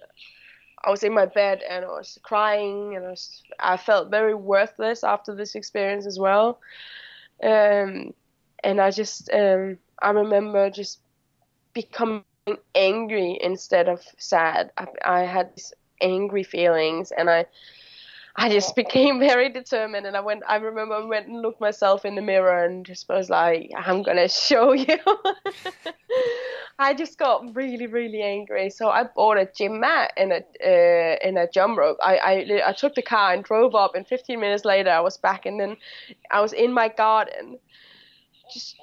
I was in my bed and I was crying and I was I felt very worthless after this experience as well. Um, and I just um, I remember just becoming angry instead of sad. I, I had these angry feelings and I I just became very determined, and I went. I remember I went and looked myself in the mirror and just was like, "I'm gonna show you." I just got really, really angry, so I bought a gym mat and a uh, and a jump rope. I, I I took the car and drove up, and 15 minutes later I was back, and then I was in my garden, just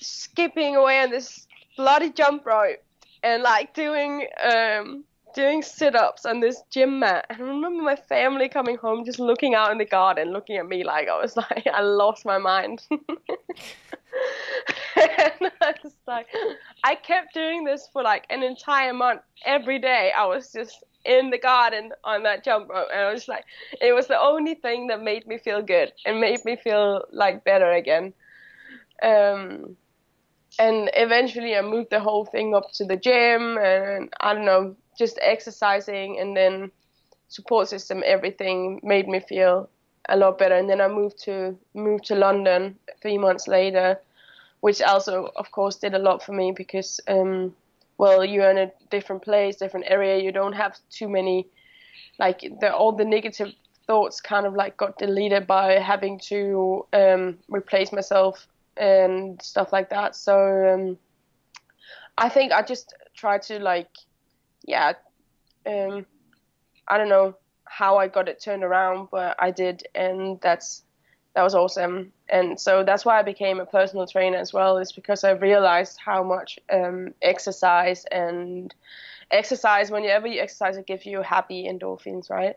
skipping away on this bloody jump rope and like doing um doing sit-ups on this gym mat. And I remember my family coming home, just looking out in the garden, looking at me like I was like I lost my mind. and I was like, I kept doing this for like an entire month. Every day, I was just in the garden on that jump rope, and I was like, it was the only thing that made me feel good and made me feel like better again. Um, and eventually I moved the whole thing up to the gym and I don't know, just exercising and then support system, everything made me feel a lot better. And then I moved to moved to London three months later, which also of course did a lot for me because um, well you're in a different place, different area, you don't have too many like the all the negative thoughts kind of like got deleted by having to um, replace myself and stuff like that. So um, I think I just try to like, yeah, um, I don't know how I got it turned around, but I did, and that's that was awesome. And so that's why I became a personal trainer as well, is because I realized how much um, exercise and exercise, whenever you exercise, it gives you happy endorphins, right?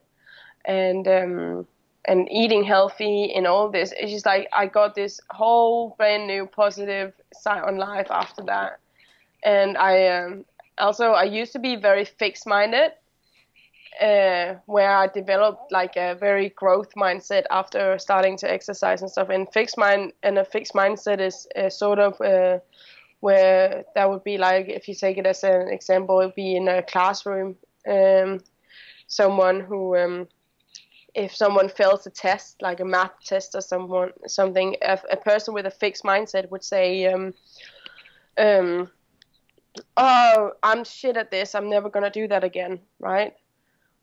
And um, and eating healthy and all this. It's just like I got this whole brand new positive sight on life after that. And I um, also I used to be very fixed minded, uh, where I developed like a very growth mindset after starting to exercise and stuff. And fixed mind and a fixed mindset is sort of uh, where that would be like if you take it as an example, it would be in a classroom. Um, someone who um, if someone fails a test, like a math test or someone something, a, a person with a fixed mindset would say, um, um, "Oh, I'm shit at this. I'm never gonna do that again." Right?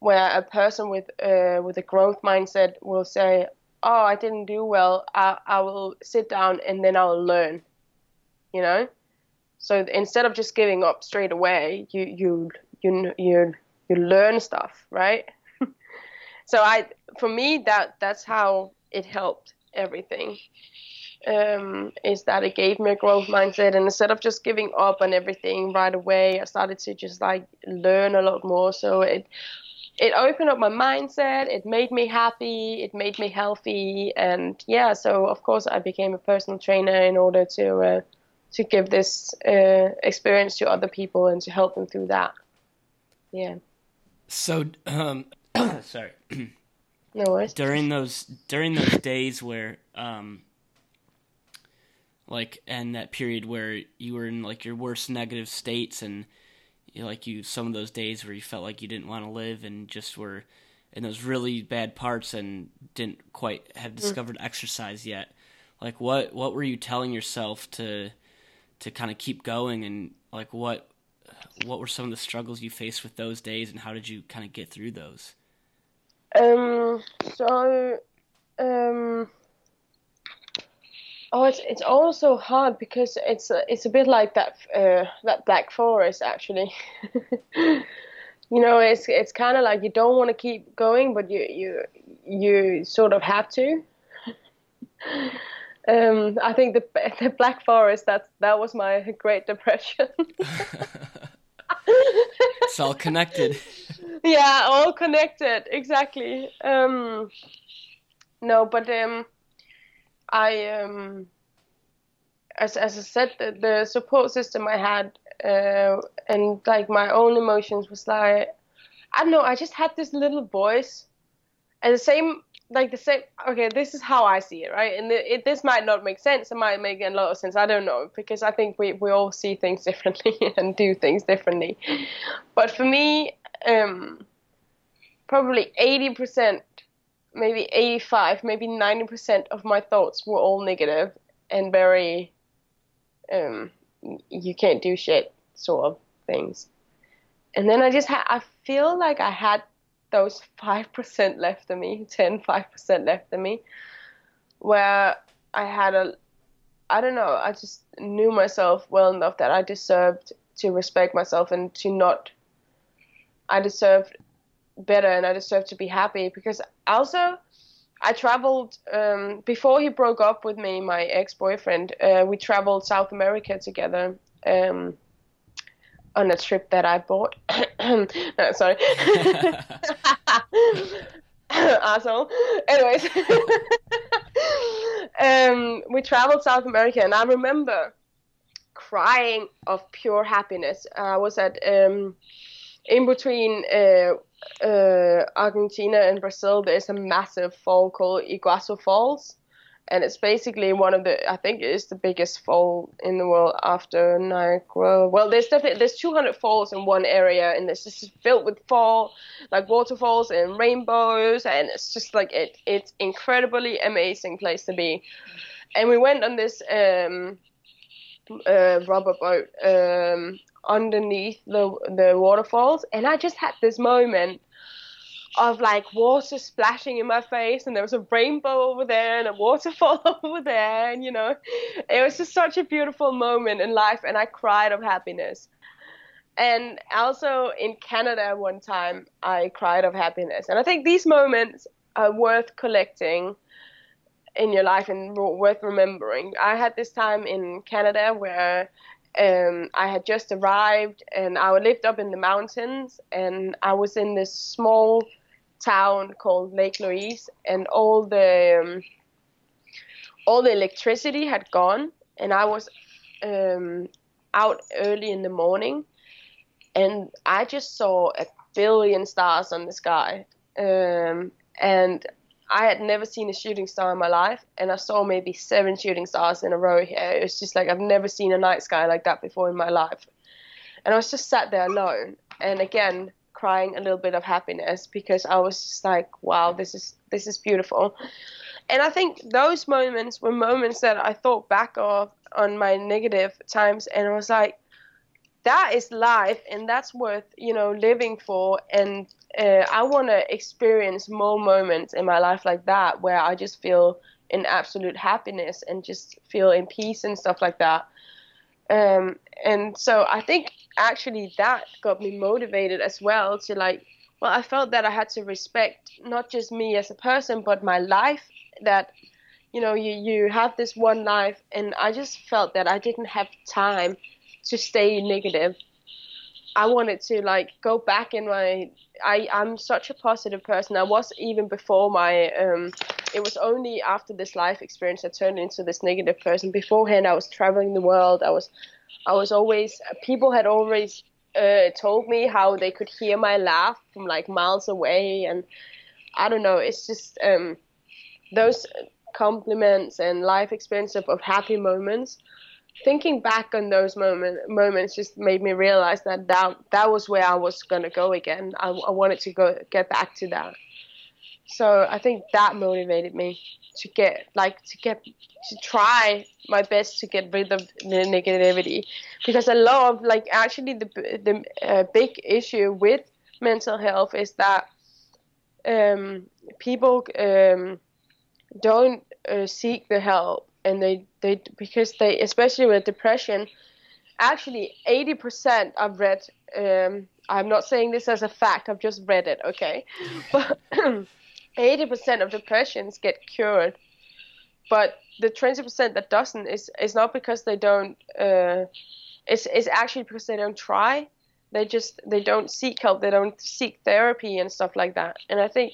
Where a person with uh, with a growth mindset will say, "Oh, I didn't do well. I, I will sit down and then I'll learn." You know. So instead of just giving up straight away, you you you you you learn stuff, right? So I, for me, that that's how it helped everything. Um, is that it gave me a growth mindset, and instead of just giving up on everything right away, I started to just like learn a lot more. So it it opened up my mindset. It made me happy. It made me healthy, and yeah. So of course, I became a personal trainer in order to uh, to give this uh, experience to other people and to help them through that. Yeah. So, um, sorry. No worries. during those during those days where um like and that period where you were in like your worst negative states and you know, like you some of those days where you felt like you didn't want to live and just were in those really bad parts and didn't quite have discovered exercise yet like what what were you telling yourself to to kind of keep going and like what what were some of the struggles you faced with those days and how did you kind of get through those Um. So, um. Oh, it's it's also hard because it's a, it's a bit like that uh, that Black Forest actually. you know, it's it's kind of like you don't want to keep going, but you you you sort of have to. um, I think the the Black Forest that that was my Great Depression. it's all connected yeah all connected exactly. Um no but um i um as as i said the, the support system i had uh and like my own emotions was like i don't know i just had this little voice and the same like the same okay this is how i see it right? And it, it, this might not make sense it might make a lot of sense i don't know because i think we, we all see things differently and do things differently. But for me um, probably 80%, maybe 85, maybe 90% of my thoughts were all negative and very, um, you can't do shit sort of things. And then I just had, I feel like I had those 5% left of me, 10, 5% left of me, where I had a, I don't know, I just knew myself well enough that I deserved to respect myself and to not I deserved better and I deserved to be happy because also I traveled um, before he broke up with me, my ex-boyfriend. Uh, we traveled South America together um, on a trip that I bought. no, sorry, asshole. Anyways, um, we traveled South America, and I remember crying of pure happiness. I was at um, in between uh, uh, Argentina and Brazil, there's a massive fall called Iguazu Falls, and it's basically one of the I think it is the biggest fall in the world after Niagara. Well, there's definitely there's 200 falls in one area, and it's just filled with fall like waterfalls and rainbows, and it's just like it it's incredibly amazing place to be. And we went on this um, uh, rubber boat um, underneath the the waterfalls, and I just had this moment of like water splashing in my face, and there was a rainbow over there and a waterfall over there, and you know, it was just such a beautiful moment in life, and I cried of happiness. And also in Canada, one time I cried of happiness, and I think these moments are worth collecting in your life and worth remembering. I had this time in Canada where um, I had just arrived and I lived up in the mountains and I was in this small town called Lake Louise and all the um, all the electricity had gone and I was um, out early in the morning and I just saw a billion stars on the sky. Um, and I had never seen a shooting star in my life, and I saw maybe seven shooting stars in a row here. It was just like I've never seen a night sky like that before in my life. And I was just sat there alone, and again crying a little bit of happiness because I was just like, wow, this is this is beautiful. And I think those moments were moments that I thought back of on my negative times, and I was like, that is life, and that's worth you know living for. And uh, I want to experience more moments in my life like that where I just feel in absolute happiness and just feel in peace and stuff like that. Um, and so I think actually that got me motivated as well to like, well, I felt that I had to respect not just me as a person, but my life. That you know, you you have this one life, and I just felt that I didn't have time to stay negative I wanted to like go back in my I I'm such a positive person. I was even before my um it was only after this life experience I turned into this negative person. Beforehand I was traveling the world. I was I was always people had always uh, told me how they could hear my laugh from like miles away and I don't know, it's just um those compliments and life experience of, of happy moments thinking back on those moment, moments just made me realize that, that that was where I was gonna go again. I, I wanted to go get back to that. So I think that motivated me to get like to get to try my best to get rid of the negativity because a lot of like actually the the uh, big issue with mental health is that um, people um, don't uh, seek the help and they they because they especially with depression actually 80% i've read um, i'm not saying this as a fact i've just read it okay? But 80% of depressions get cured but the 20% that doesn't is is not because they don't uh, it's, it's actually because they don't try they just they don't seek help they don't seek therapy and stuff like that. And i think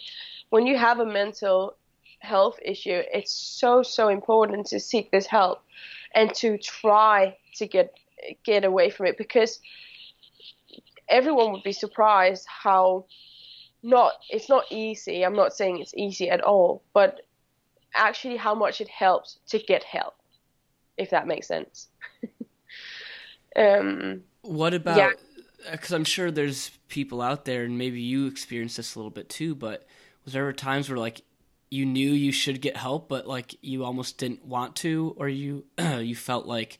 when you have a mental health issue, it's so so important to seek this help and to try to get get away from it because everyone would be surprised how not it's not easy. I'm not saying it's easy at all, but actually how much it helps to get help, if that makes sense. um, what about? Because I'm sure there's people out there, and maybe you experienced this a little bit too. But was there ever times where like you knew you should get help, but like you almost didn't want to, or you you felt like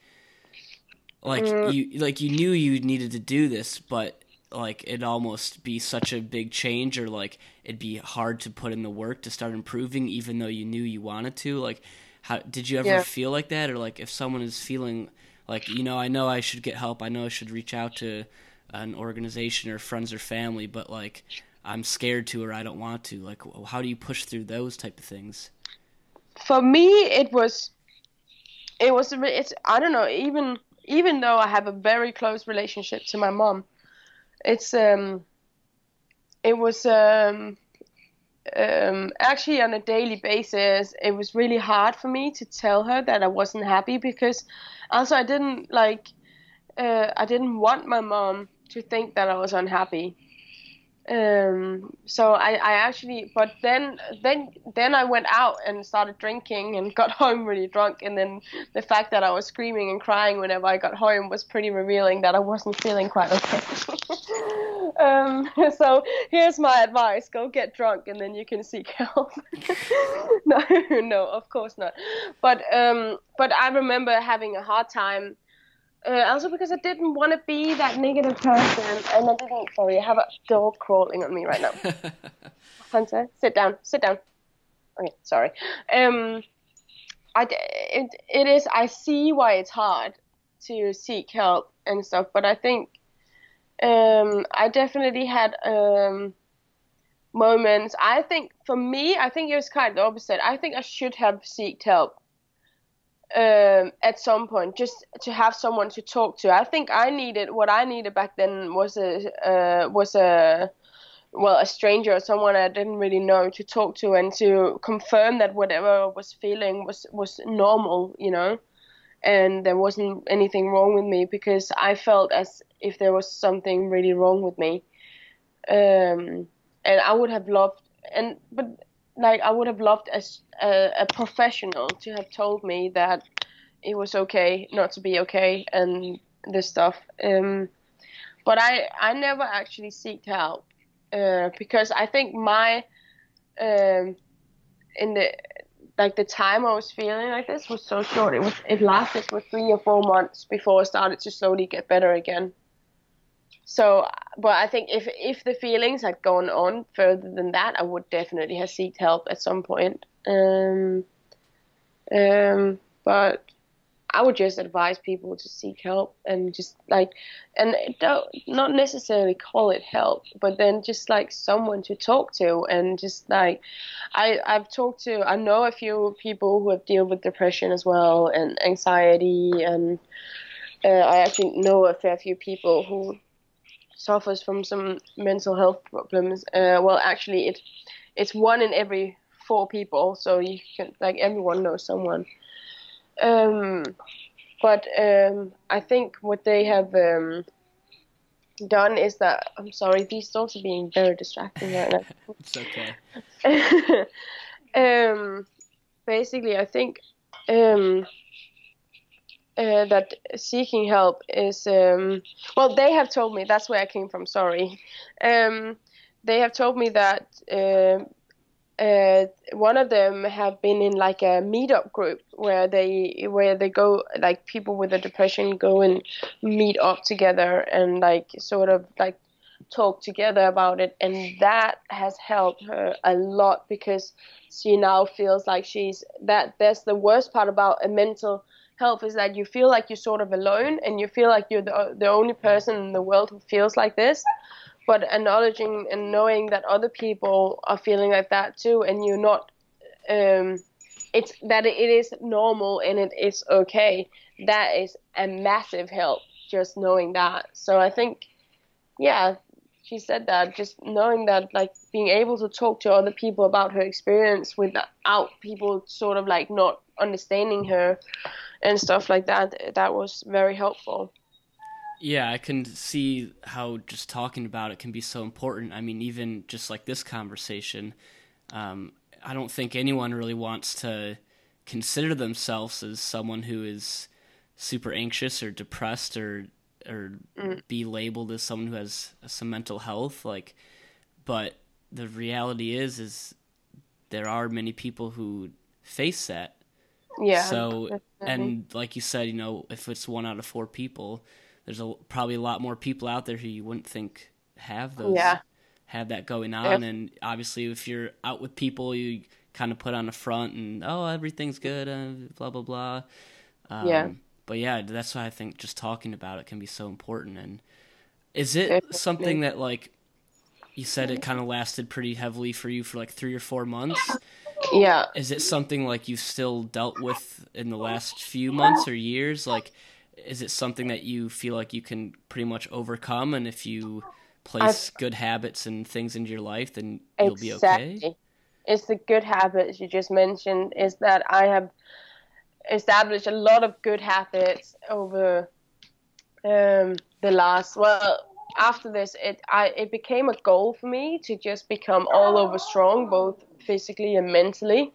like mm. you like you knew you needed to do this, but like it'd almost be such a big change, or like it'd be hard to put in the work to start improving, even though you knew you wanted to. Like, how did you ever yeah. feel like that, or like if someone is feeling like you know, I know I should get help, I know I should reach out to an organization or friends or family, but like I'm scared to or I don't want to? Like, how do you push through those type of things? For me, it was, it was, it's, I don't know, even, even though I have a very close relationship to my mom, it's, um, it was, um, um, actually on a daily basis, it was really hard for me to tell her that I wasn't happy because also I didn't like, uh, I didn't want my mom to think that I was unhappy um, so I, I actually but then then then I went out and started drinking and got home really drunk and then the fact that I was screaming and crying whenever I got home was pretty revealing that I wasn't feeling quite okay. um, so here's my advice: go get drunk and then you can seek help. no, no, of course not. But um, but I remember having a hard time uh, also because I didn't want to be that negative person, and I didn't. Sorry, I have a dog crawling on me right now. Hunter, sit down, sit down. Okay, sorry. Um, I it, it is. I see why it's hard to seek help and stuff, but I think um, I definitely had um, moments. I think for me, I think it was kind of the opposite. I think I should have sought help um, at some point just to have someone to talk to. I think I needed what I needed back then was a uh, was a well a stranger or someone I didn't really know to talk to and to confirm that whatever I was feeling was was normal, you know, and there wasn't anything wrong with me because I felt as if there was something really wrong with me, um, and I would have loved and but like I would have loved as a, a, professional to have told me that it was okay not to be okay and this stuff. Um, but I I never actually sought help uh, because I think my um, in the like the time I was feeling like this was so short. It was it lasted for three or four months before I started to slowly get better again. So, but I think if if the feelings had gone on further than that, I would definitely have sought help at some point. Um, um, but I would just advise people to seek help and just like, and don't not necessarily call it help, but then just like someone to talk to and just like, I I've talked to I know a few people who have dealt with depression as well and anxiety and uh, I actually know a fair few people who suffers from some mental health problems. Uh, well, actually, it it's one in every four people, so you can like everyone knows someone. Um, but um, I think what they have um, done is that I'm sorry, these dogs are being very distracting right now. It's okay. um, basically, I think um, uh, that seeking help is um, well, they have told me that's where I came from. Sorry, um, they have told me that. Uh, uh, one of them have been in like a meetup group where they where they go like people with a depression go and meet up together and like sort of like talk together about it and that has helped her a lot because she now feels like she's that that's the worst part about a mental health is that you feel like you're sort of alone and you feel like you're the, the only person in the world who feels like this but acknowledging and knowing that other people are feeling like that too and you're not um, it's that it is normal and it is okay. That is a massive help just knowing that. So i think yeah she said that just knowing that like being able to talk to other people about her experience without people sort of like not understanding her and stuff like that that was very helpful Yeah, I can see how just talking about it can be so important. I mean, even just like this conversation, um, I don't think anyone really wants to consider themselves as someone who is super anxious or depressed or or be labeled as someone who has some mental health. Like, but the reality is, is there are many people who face that. Yeah So, and like you said, you know, if it's one out of four people, there's a, probably a lot more people out there who you wouldn't think have those, Yeah. have that going on. And obviously, if you're out with people, you kind of put on a front and oh, everything's good, uh, blah blah blah. Um, Yeah. But yeah, that's why I think just talking about it can be so important. And is it Definitely. something that like you said it kind of lasted pretty heavily for you for like three or four months? Yeah is it something like you've still dealt with in the last few months or years like is it something that you feel like you can pretty much overcome and if you place good habits and things into your life then you'll be okay Exactly. It's the good habits you just mentioned. Is that I have established a lot of good habits over um, the last. Well, after this, it I it became a goal for me to just become all over strong, both physically and mentally.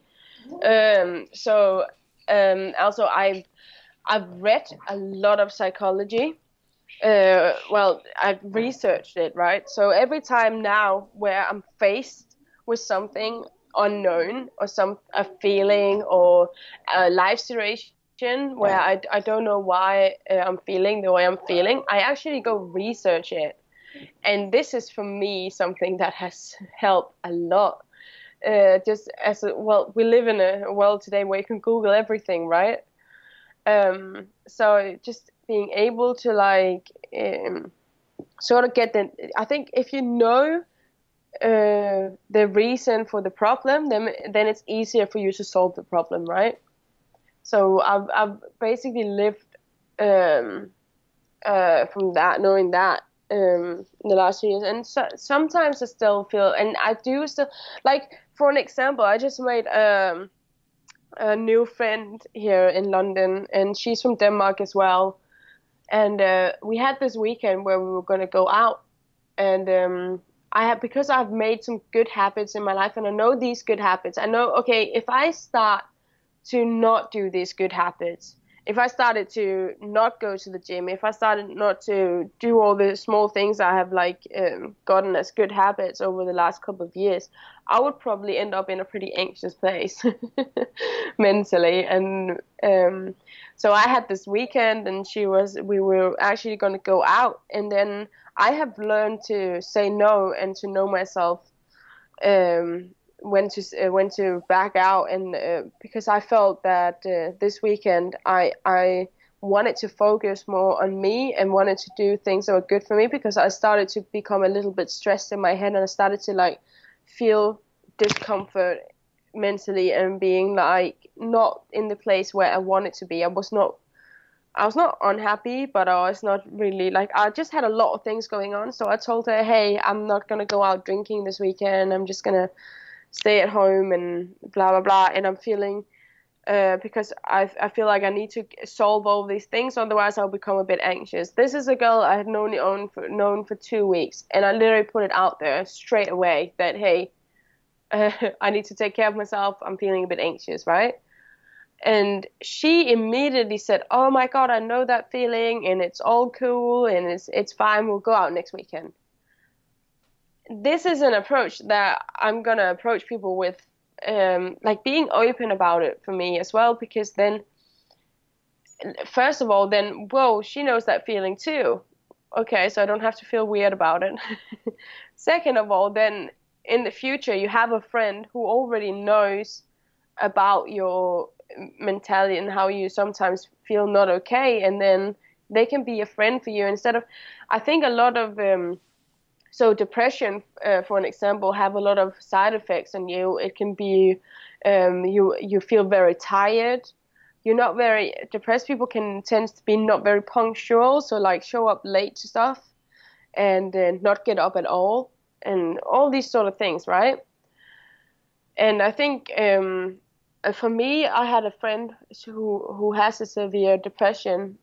Um, so um, also I've I've read a lot of psychology uh, well, I've researched it, right? So every time now where I'm faced with something unknown or some a feeling or a life situation where I, I don't know why uh, I'm feeling the way I'm feeling, I actually go research it. And this is for me something that has helped a lot. Uh, just as a, well, we live in a world today where you can Google everything, right? um, so just being able to like um, sort of get the i think if you know uh, the reason for the problem then then it's easier for you to solve the problem right so i've, I've basically lived um, uh, from that knowing that um, in the last few years and so, sometimes i still feel and i do still like for an example i just made um, a new friend here in London, and she's from Denmark as well. And uh, we had this weekend where we were going to go out, and um, I have because I've made some good habits in my life, and I know these good habits. I know okay, if I start to not do these good habits, if I started to not go to the gym, if I started not to do all the small things I have like um, gotten as good habits over the last couple of years, I would probably end up in a pretty anxious place mentally. And um, so I had this weekend, and she was we were actually going to go out, and then I have learned to say no and to know myself. Um, when to uh, when to back out and uh, because I felt that uh, this weekend I I wanted to focus more on me and wanted to do things that were good for me because I started to become a little bit stressed in my head and I started to like feel discomfort mentally and being like not in the place where I wanted to be. I was not I was not unhappy, but I was not really like I just had a lot of things going on. So I told her, "Hey, I'm not gonna go out drinking this weekend. I'm just gonna stay at home and blah blah blah." And I'm feeling uh, because I I feel like I need to solve all these things, otherwise I'll become a bit anxious. This is a girl I had known on for, known for two weeks, and I literally put it out there straight away that hey, uh, I need to take care of myself. I'm feeling a bit anxious, right? and she immediately said, "Oh my God, I know that feeling, and it's all cool, and it's it's fine. We'll go out next weekend." This is an approach that I'm gonna approach people with, um, like being open about it for me as well, because then, first of all, then whoa, she knows that feeling too. Okay, so I don't have to feel weird about it. Second of all, then in the future you have a friend who already knows about your mentality and how you sometimes feel not okay and then they can be a friend for you instead of i think a lot of um, so depression uh, for an example have a lot of side effects on you. It can be um, you you feel very tired. You're not very depressed people can tend to be not very punctual so like show up late to stuff and uh, not get up at all and all these sort of things right? And i think um, uh, for me, I had a friend who who has a severe depression,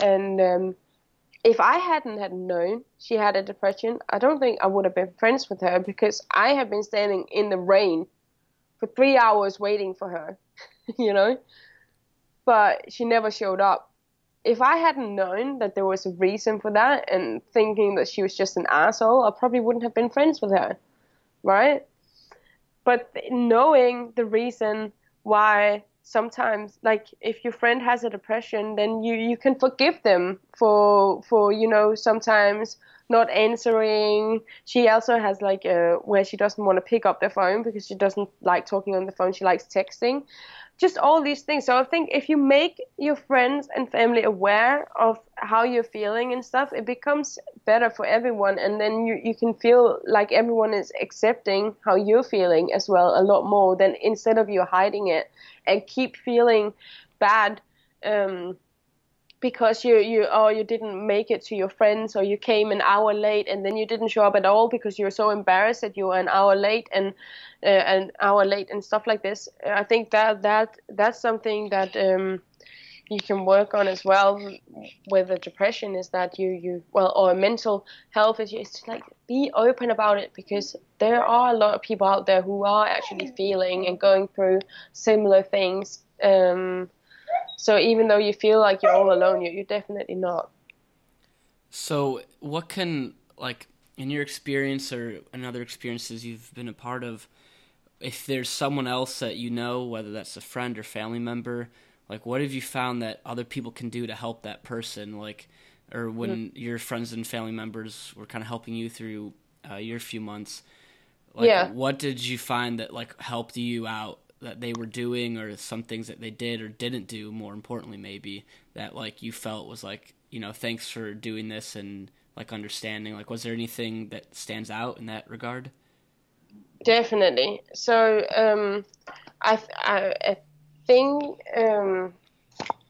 and um, if I hadn't had known she had a depression, I don't think I would have been friends with her because I have been standing in the rain for three hours waiting for her, you know. But she never showed up. If I hadn't known that there was a reason for that and thinking that she was just an asshole, I probably wouldn't have been friends with her, right? But knowing the reason why sometimes like if your friend has a depression then you you can forgive them for for you know sometimes not answering. She also has like a where she doesn't want to pick up the phone because she doesn't like talking on the phone. She likes texting just all these things. So I think if you make your friends and family aware of how you're feeling and stuff, it becomes better for everyone. And then you, you can feel like everyone is accepting how you're feeling as well a lot more than instead of you hiding it and keep feeling bad. Um, because you you oh you didn't make it to your friends or you came an hour late and then you didn't show up at all because you were so embarrassed that you were an hour late and uh, an hour late and stuff like this. I think that that that's something that um, you can work on as well with the depression is that you you well or mental health is just like be open about it because there are a lot of people out there who are actually feeling and going through similar things. Um, so even though you feel like you're all alone, you're, you're definitely not. So what can like in your experience or in other experiences you've been a part of, if there's someone else that you know, whether that's a friend or family member, like what have you found that other people can do to help that person? Like, or when mm-hmm. your friends and family members were kind of helping you through uh, your few months, like, yeah. what did you find that like helped you out that they were doing or some things that they did or didn't do more importantly maybe that like you felt was like you know thanks for doing this and like understanding. Like was there anything that stands out in that regard? Definitely. So um i i, I think um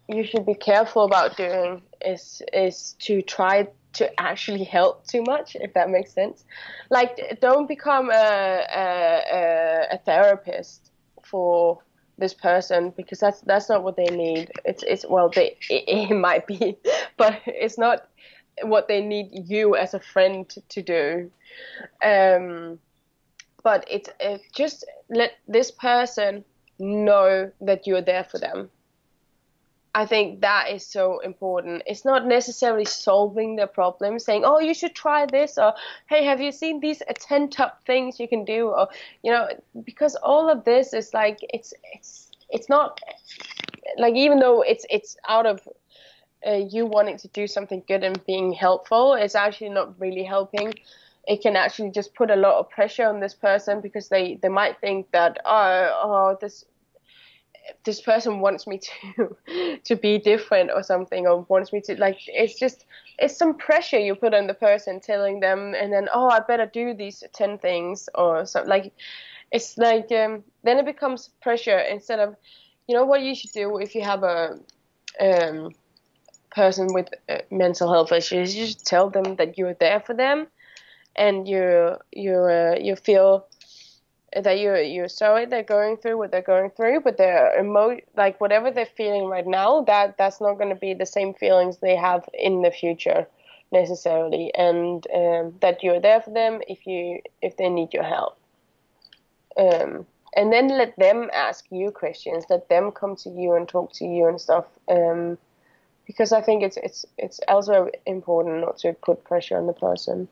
you should be careful about doing is is to try to actually help too much, if that makes sense. Like, don't become a, a, a therapist for this person because that's that's not what they need. It's it's well they it, it might be, but it's not what they need you as a friend to, do. Um, but it's it just let this person know that you're there for them I think that is so important. It's not necessarily solving the problem, saying, "Oh, you should try this," or "Hey, have you seen these ten top things you can do?" Or you know, because all of this is like it's it's it's not like even though it's it's out of uh, you wanting to do something good and being helpful, it's actually not really helping. It can actually just put a lot of pressure on this person because they they might think that oh oh this this person wants me to to be different or something or wants me to like it's just it's some pressure you put on the person telling them and then oh i better do these 10 things or something like it's like um, then it becomes pressure instead of you know what you should do if you have a um, person with uh, mental health issues, you just tell them that you're there for them, and you you uh, you feel that you're you're sorry they're going through what they're going through, but they're emo like whatever they're feeling right now, that that's not going to be the same feelings they have in the future necessarily, and um, that you're there for them if you if they need your help. Um, and then let them ask you questions. Let them come to you and talk to you and stuff. Um, because I think it's it's it's also important not to put pressure on the person.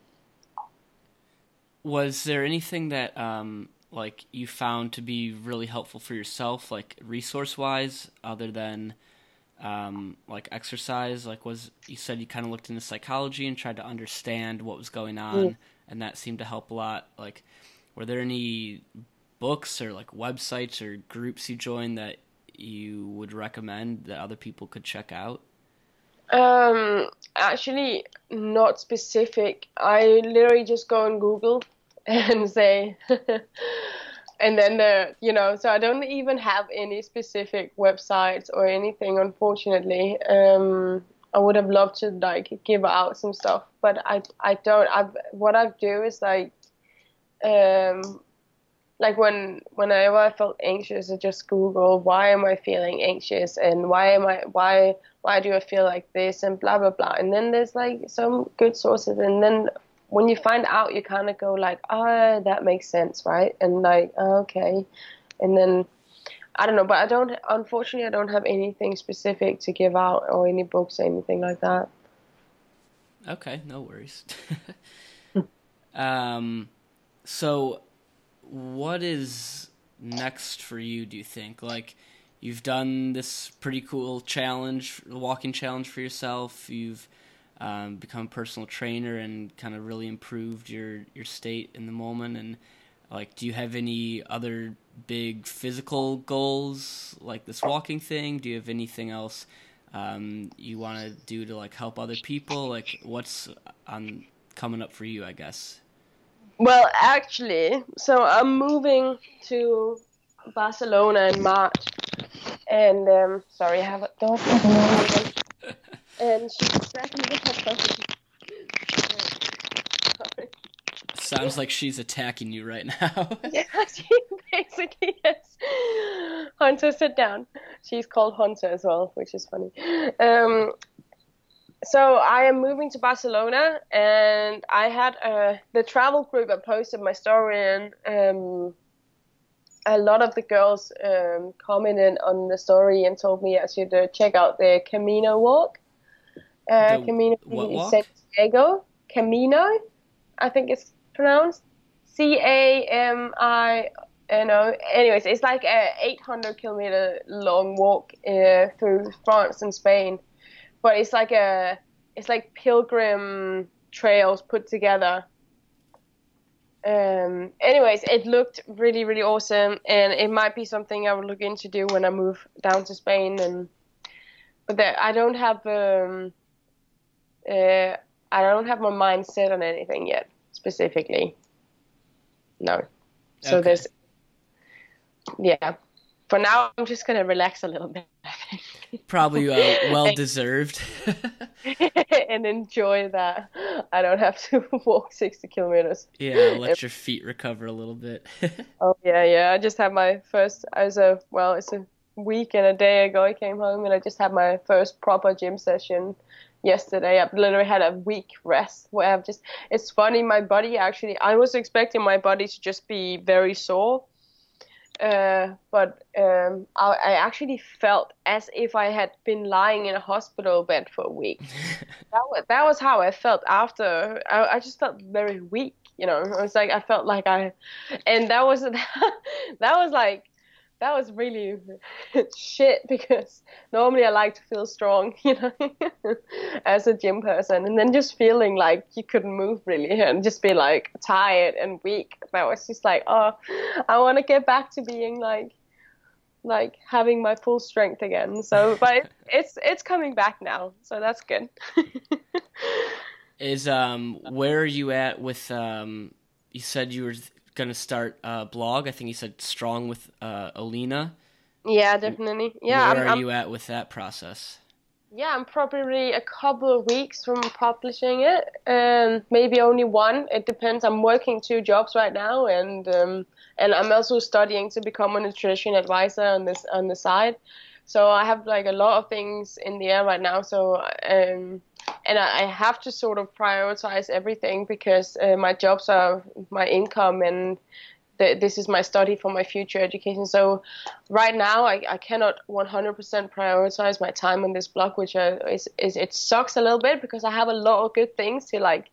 Was there anything that um, like you found to be really helpful for yourself, like resource wise, other than um, like exercise? Like was you said you kind of looked into psychology and tried to understand what was going on, mm. and that seemed to help a lot. Like, were there any books or like websites or groups you joined that you would recommend that other people could check out? Um, actually, not specific. I literally just go on Google and say, and then the you know, so I don't even have any specific websites or anything. Unfortunately, um, I would have loved to like give out some stuff, but I I don't. I what I do is like, um, like when whenever I felt anxious, I just Google why am I feeling anxious and why am I why why do I feel like this and blah blah blah. And then there's like some good sources, and then when you find out, you kind of go like, oh, that makes sense, right? And like, oh, okay, and then I don't know, but I don't. Unfortunately, I don't have anything specific to give out or any books or anything like that. Okay, no worries. um, so what is next for you? Do you think like you've done this pretty cool challenge, the walking challenge for yourself? You've um, become a personal trainer and kind of really improved your your state in the moment. And like, do you have any other big physical goals like this walking thing? Do you have anything else um, you want to do to like help other people? Like, what's on coming up for you? I guess. Well, actually, so I'm moving to Barcelona in March, and um, sorry, I have a dog and she's cracking me up. Sounds like she's attacking you right now. yeah, she basically is. Hunter, sit down. She's called Hunter as well, which is funny. Um, so I am moving to Barcelona, and I had uh, the travel group. I posted my story, and um, a lot of the girls um, commented on the story and told me I should uh, check out the Camino walk. Uh, the, Camino in Santiago. Camino, I think it's pronounced. C A M I N O. Anyways, it's like a 800 kilometer long walk uh, through France and Spain but it's like a it's like pilgrim trails put together. Um, anyways, it looked really really awesome, and it might be something I would look into do when I move down to Spain. And but there, I don't have um, uh, I don't have my mind set on anything yet specifically. No, so okay. there's yeah. For now, I'm just gonna relax a little bit. Probably uh, well deserved. and enjoy that. I don't have to walk 60 kilometers. Yeah, let your feet recover a little bit. oh, yeah, yeah. I just had my first, I was a, well, it's a week and a day ago I came home and I just had my first proper gym session yesterday. I've literally had a week rest where I've just, it's funny, my body actually, I was expecting my body to just be very sore uh, but um, I, I, actually felt as if I had been lying in a hospital bed for a week. that, was, that was how I felt after. I, I just felt very weak, you know. It was like I felt like I, and that was that was like that was really shit because normally I like to feel strong, you know, as a gym person, and then just feeling like you couldn't move really and just be like tired and weak. That was just like, oh, I want to get back to being like, like having my full strength again. So, but it's it's coming back now, so that's good. Is um where are you at with um? You said you were gonna start a blog. I think you said strong with uh, Oline. Yeah, definitely. Yeah. Where I'm, are I'm, you at with that process? yeah, I'm probably a couple of weeks from publishing it, and maybe only one. It depends. I'm working two jobs right now, and um, and I'm also studying to become a nutrition advisor on this on the side. So I have like a lot of things in the air right now. So um, and I, I have to sort of prioritize everything because uh, my jobs are my income and this is my study for my future education. So right now I, I cannot 100% prioritize my time on this blog, which uh, is, is it sucks a little bit because I have a lot of good things to like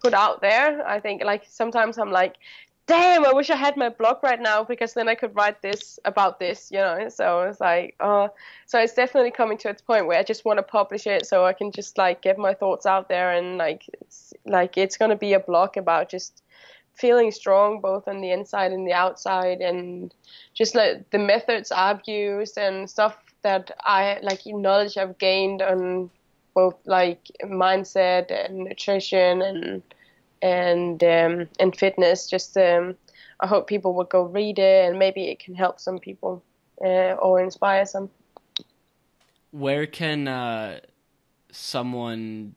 put out there. I think like sometimes I'm like, damn, I wish I had my blog right now because then I could write this about this, you know. So it's like, uh, so it's definitely coming to a point where I just want to publish it so I can just like get my thoughts out there and like, it's, like it's gonna be a blog about just feeling strong both on the inside and the outside and just like the methods I've used and stuff that I like knowledge I've gained on both like mindset and nutrition and and um, and fitness. Just um, I hope people will go read it and maybe it can help some people uh, or inspire some. Where can uh, someone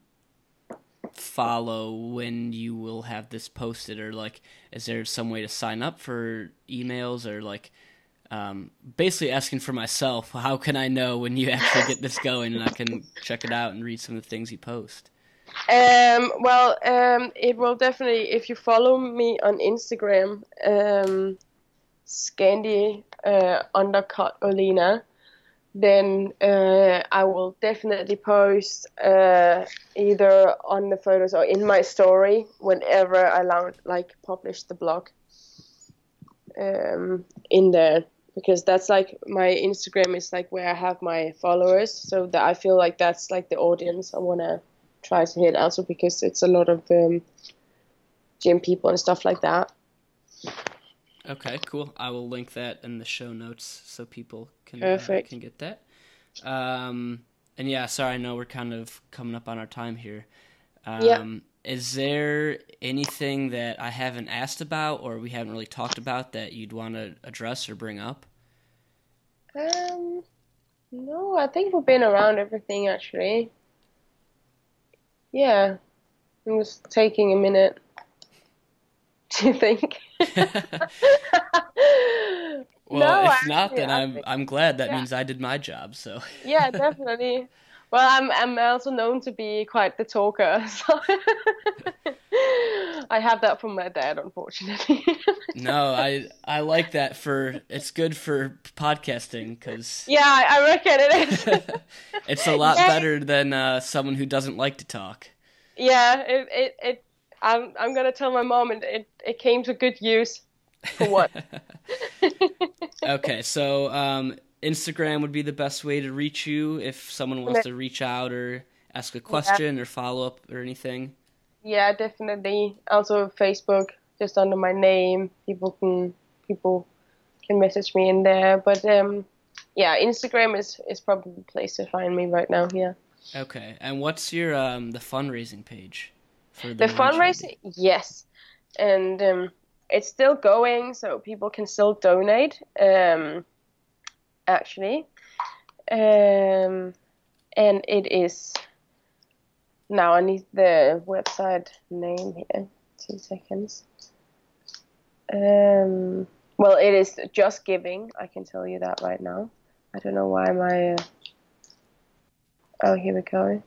follow when you will have this posted or like is there some way to sign up for emails or like um, basically asking for myself how can i know when you actually get this going and i can check it out and read some of the things you post um, well um, it will definitely if you follow me on instagram um, scandi uh, undercut Oline, then uh, I will definitely post uh, either on the photos or in my story whenever I like publish the blog um, in there. Because that's like my Instagram is like where I have my followers so that I feel like that's like the audience I want to try to hit also because it's a lot of um, gym people and stuff like that. Okay, cool. I will link that in the show notes so people can uh, can get that. Um, and yeah, sorry, I know we're kind of coming up on our time here. Um, yeah. Is there anything that I haven't asked about or we haven't really talked about that you'd want to address or bring up? Um, no, I think we've been around everything actually. Yeah, I'm just taking a minute to think. well, no, if not, then I I'm I'm glad. That yeah. means I did my job. So yeah, definitely. Well, I'm I'm also known to be quite the talker, so I have that from my dad, unfortunately. no, I I like that for it's good for podcasting because yeah, I I reckon it is. it's a lot Yeah. better than uh, someone who doesn't like to talk. yeah, it, it it I'm I'm gonna tell my mom, and it it came to good use. For what? Okay, so um, Instagram would be the best way to reach you if someone wants to reach out or ask a question or follow up or anything. yeah, definitely. Also Facebook, just under my name. People can people can message me in there. But um, yeah, Instagram is is probably the place to find me right now. Yeah. Okay, and what's your um, the fundraising page for the, The fundraising, yes, and um, it's still going, so people can still donate. Um, actually, um, and it is. Now I need the website name here. Two seconds. Um, well, it is Just Giving. I can tell you that right now. I don't know why my. Uh... Oh, here we go.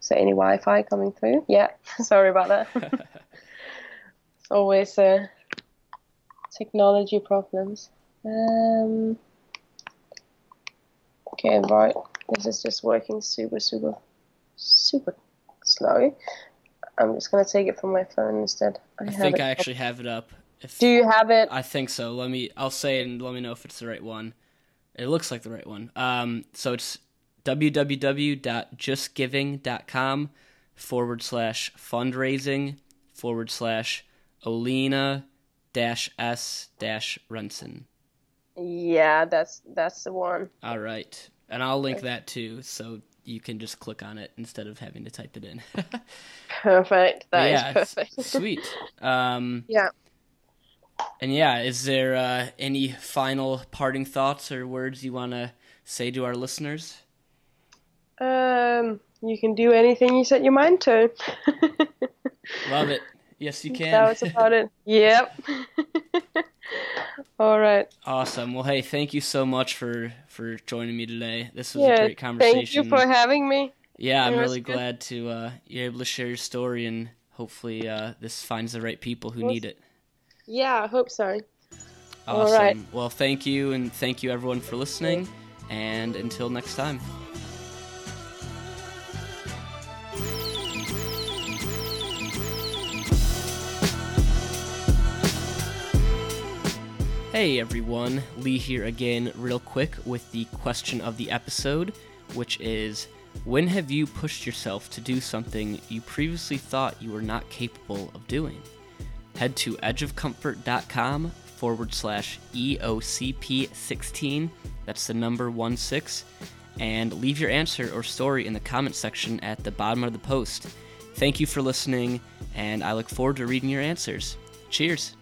Is there any Wi-Fi coming through? Yeah, sorry about that. it's always uh, technology problems. Um, okay, right. This is just working super, super, super slow. I'm just gonna take it from my phone instead. I, I think I up. actually have it up. If Do you have it? I think so. Let me. I'll say it and let me know if it's the right one. It looks like the right one. Um, so it's www.justgiving.com forward slash fundraising forward slash Oline dash S dash Runson. Yeah, that's that's the one. All right, and I'll link that too, so you can just click on it instead of having to type it in. Perfect. That is yeah, it's- perfect. sweet. Um, yeah. And yeah, is there uh, any final parting thoughts or words you want to say to our listeners? Um, you can do anything you set your mind to. Love it. Yes, you can. that was about it. Yep. All right. awesome. Well, hey, thank you so much for for joining me today. This was a great conversation. Thank you for having me. Yeah, I'm really good. glad to uh, you're able to share your story, and hopefully uh, this finds the right people who need it. Yeah, I hope so. All Awesome. right. Well, thank you, and thank you everyone for listening. And until next time. Hey everyone, Lee here again, real quick, with the question of the episode, which is When have you pushed yourself to do something you previously thought you were not capable of doing? Head to edgeofcomfort.com forward slash E EOCP16, that's the number 1 6, and leave your answer or story in the comment section at the bottom of the post. Thank you for listening, and I look forward to reading your answers. Cheers!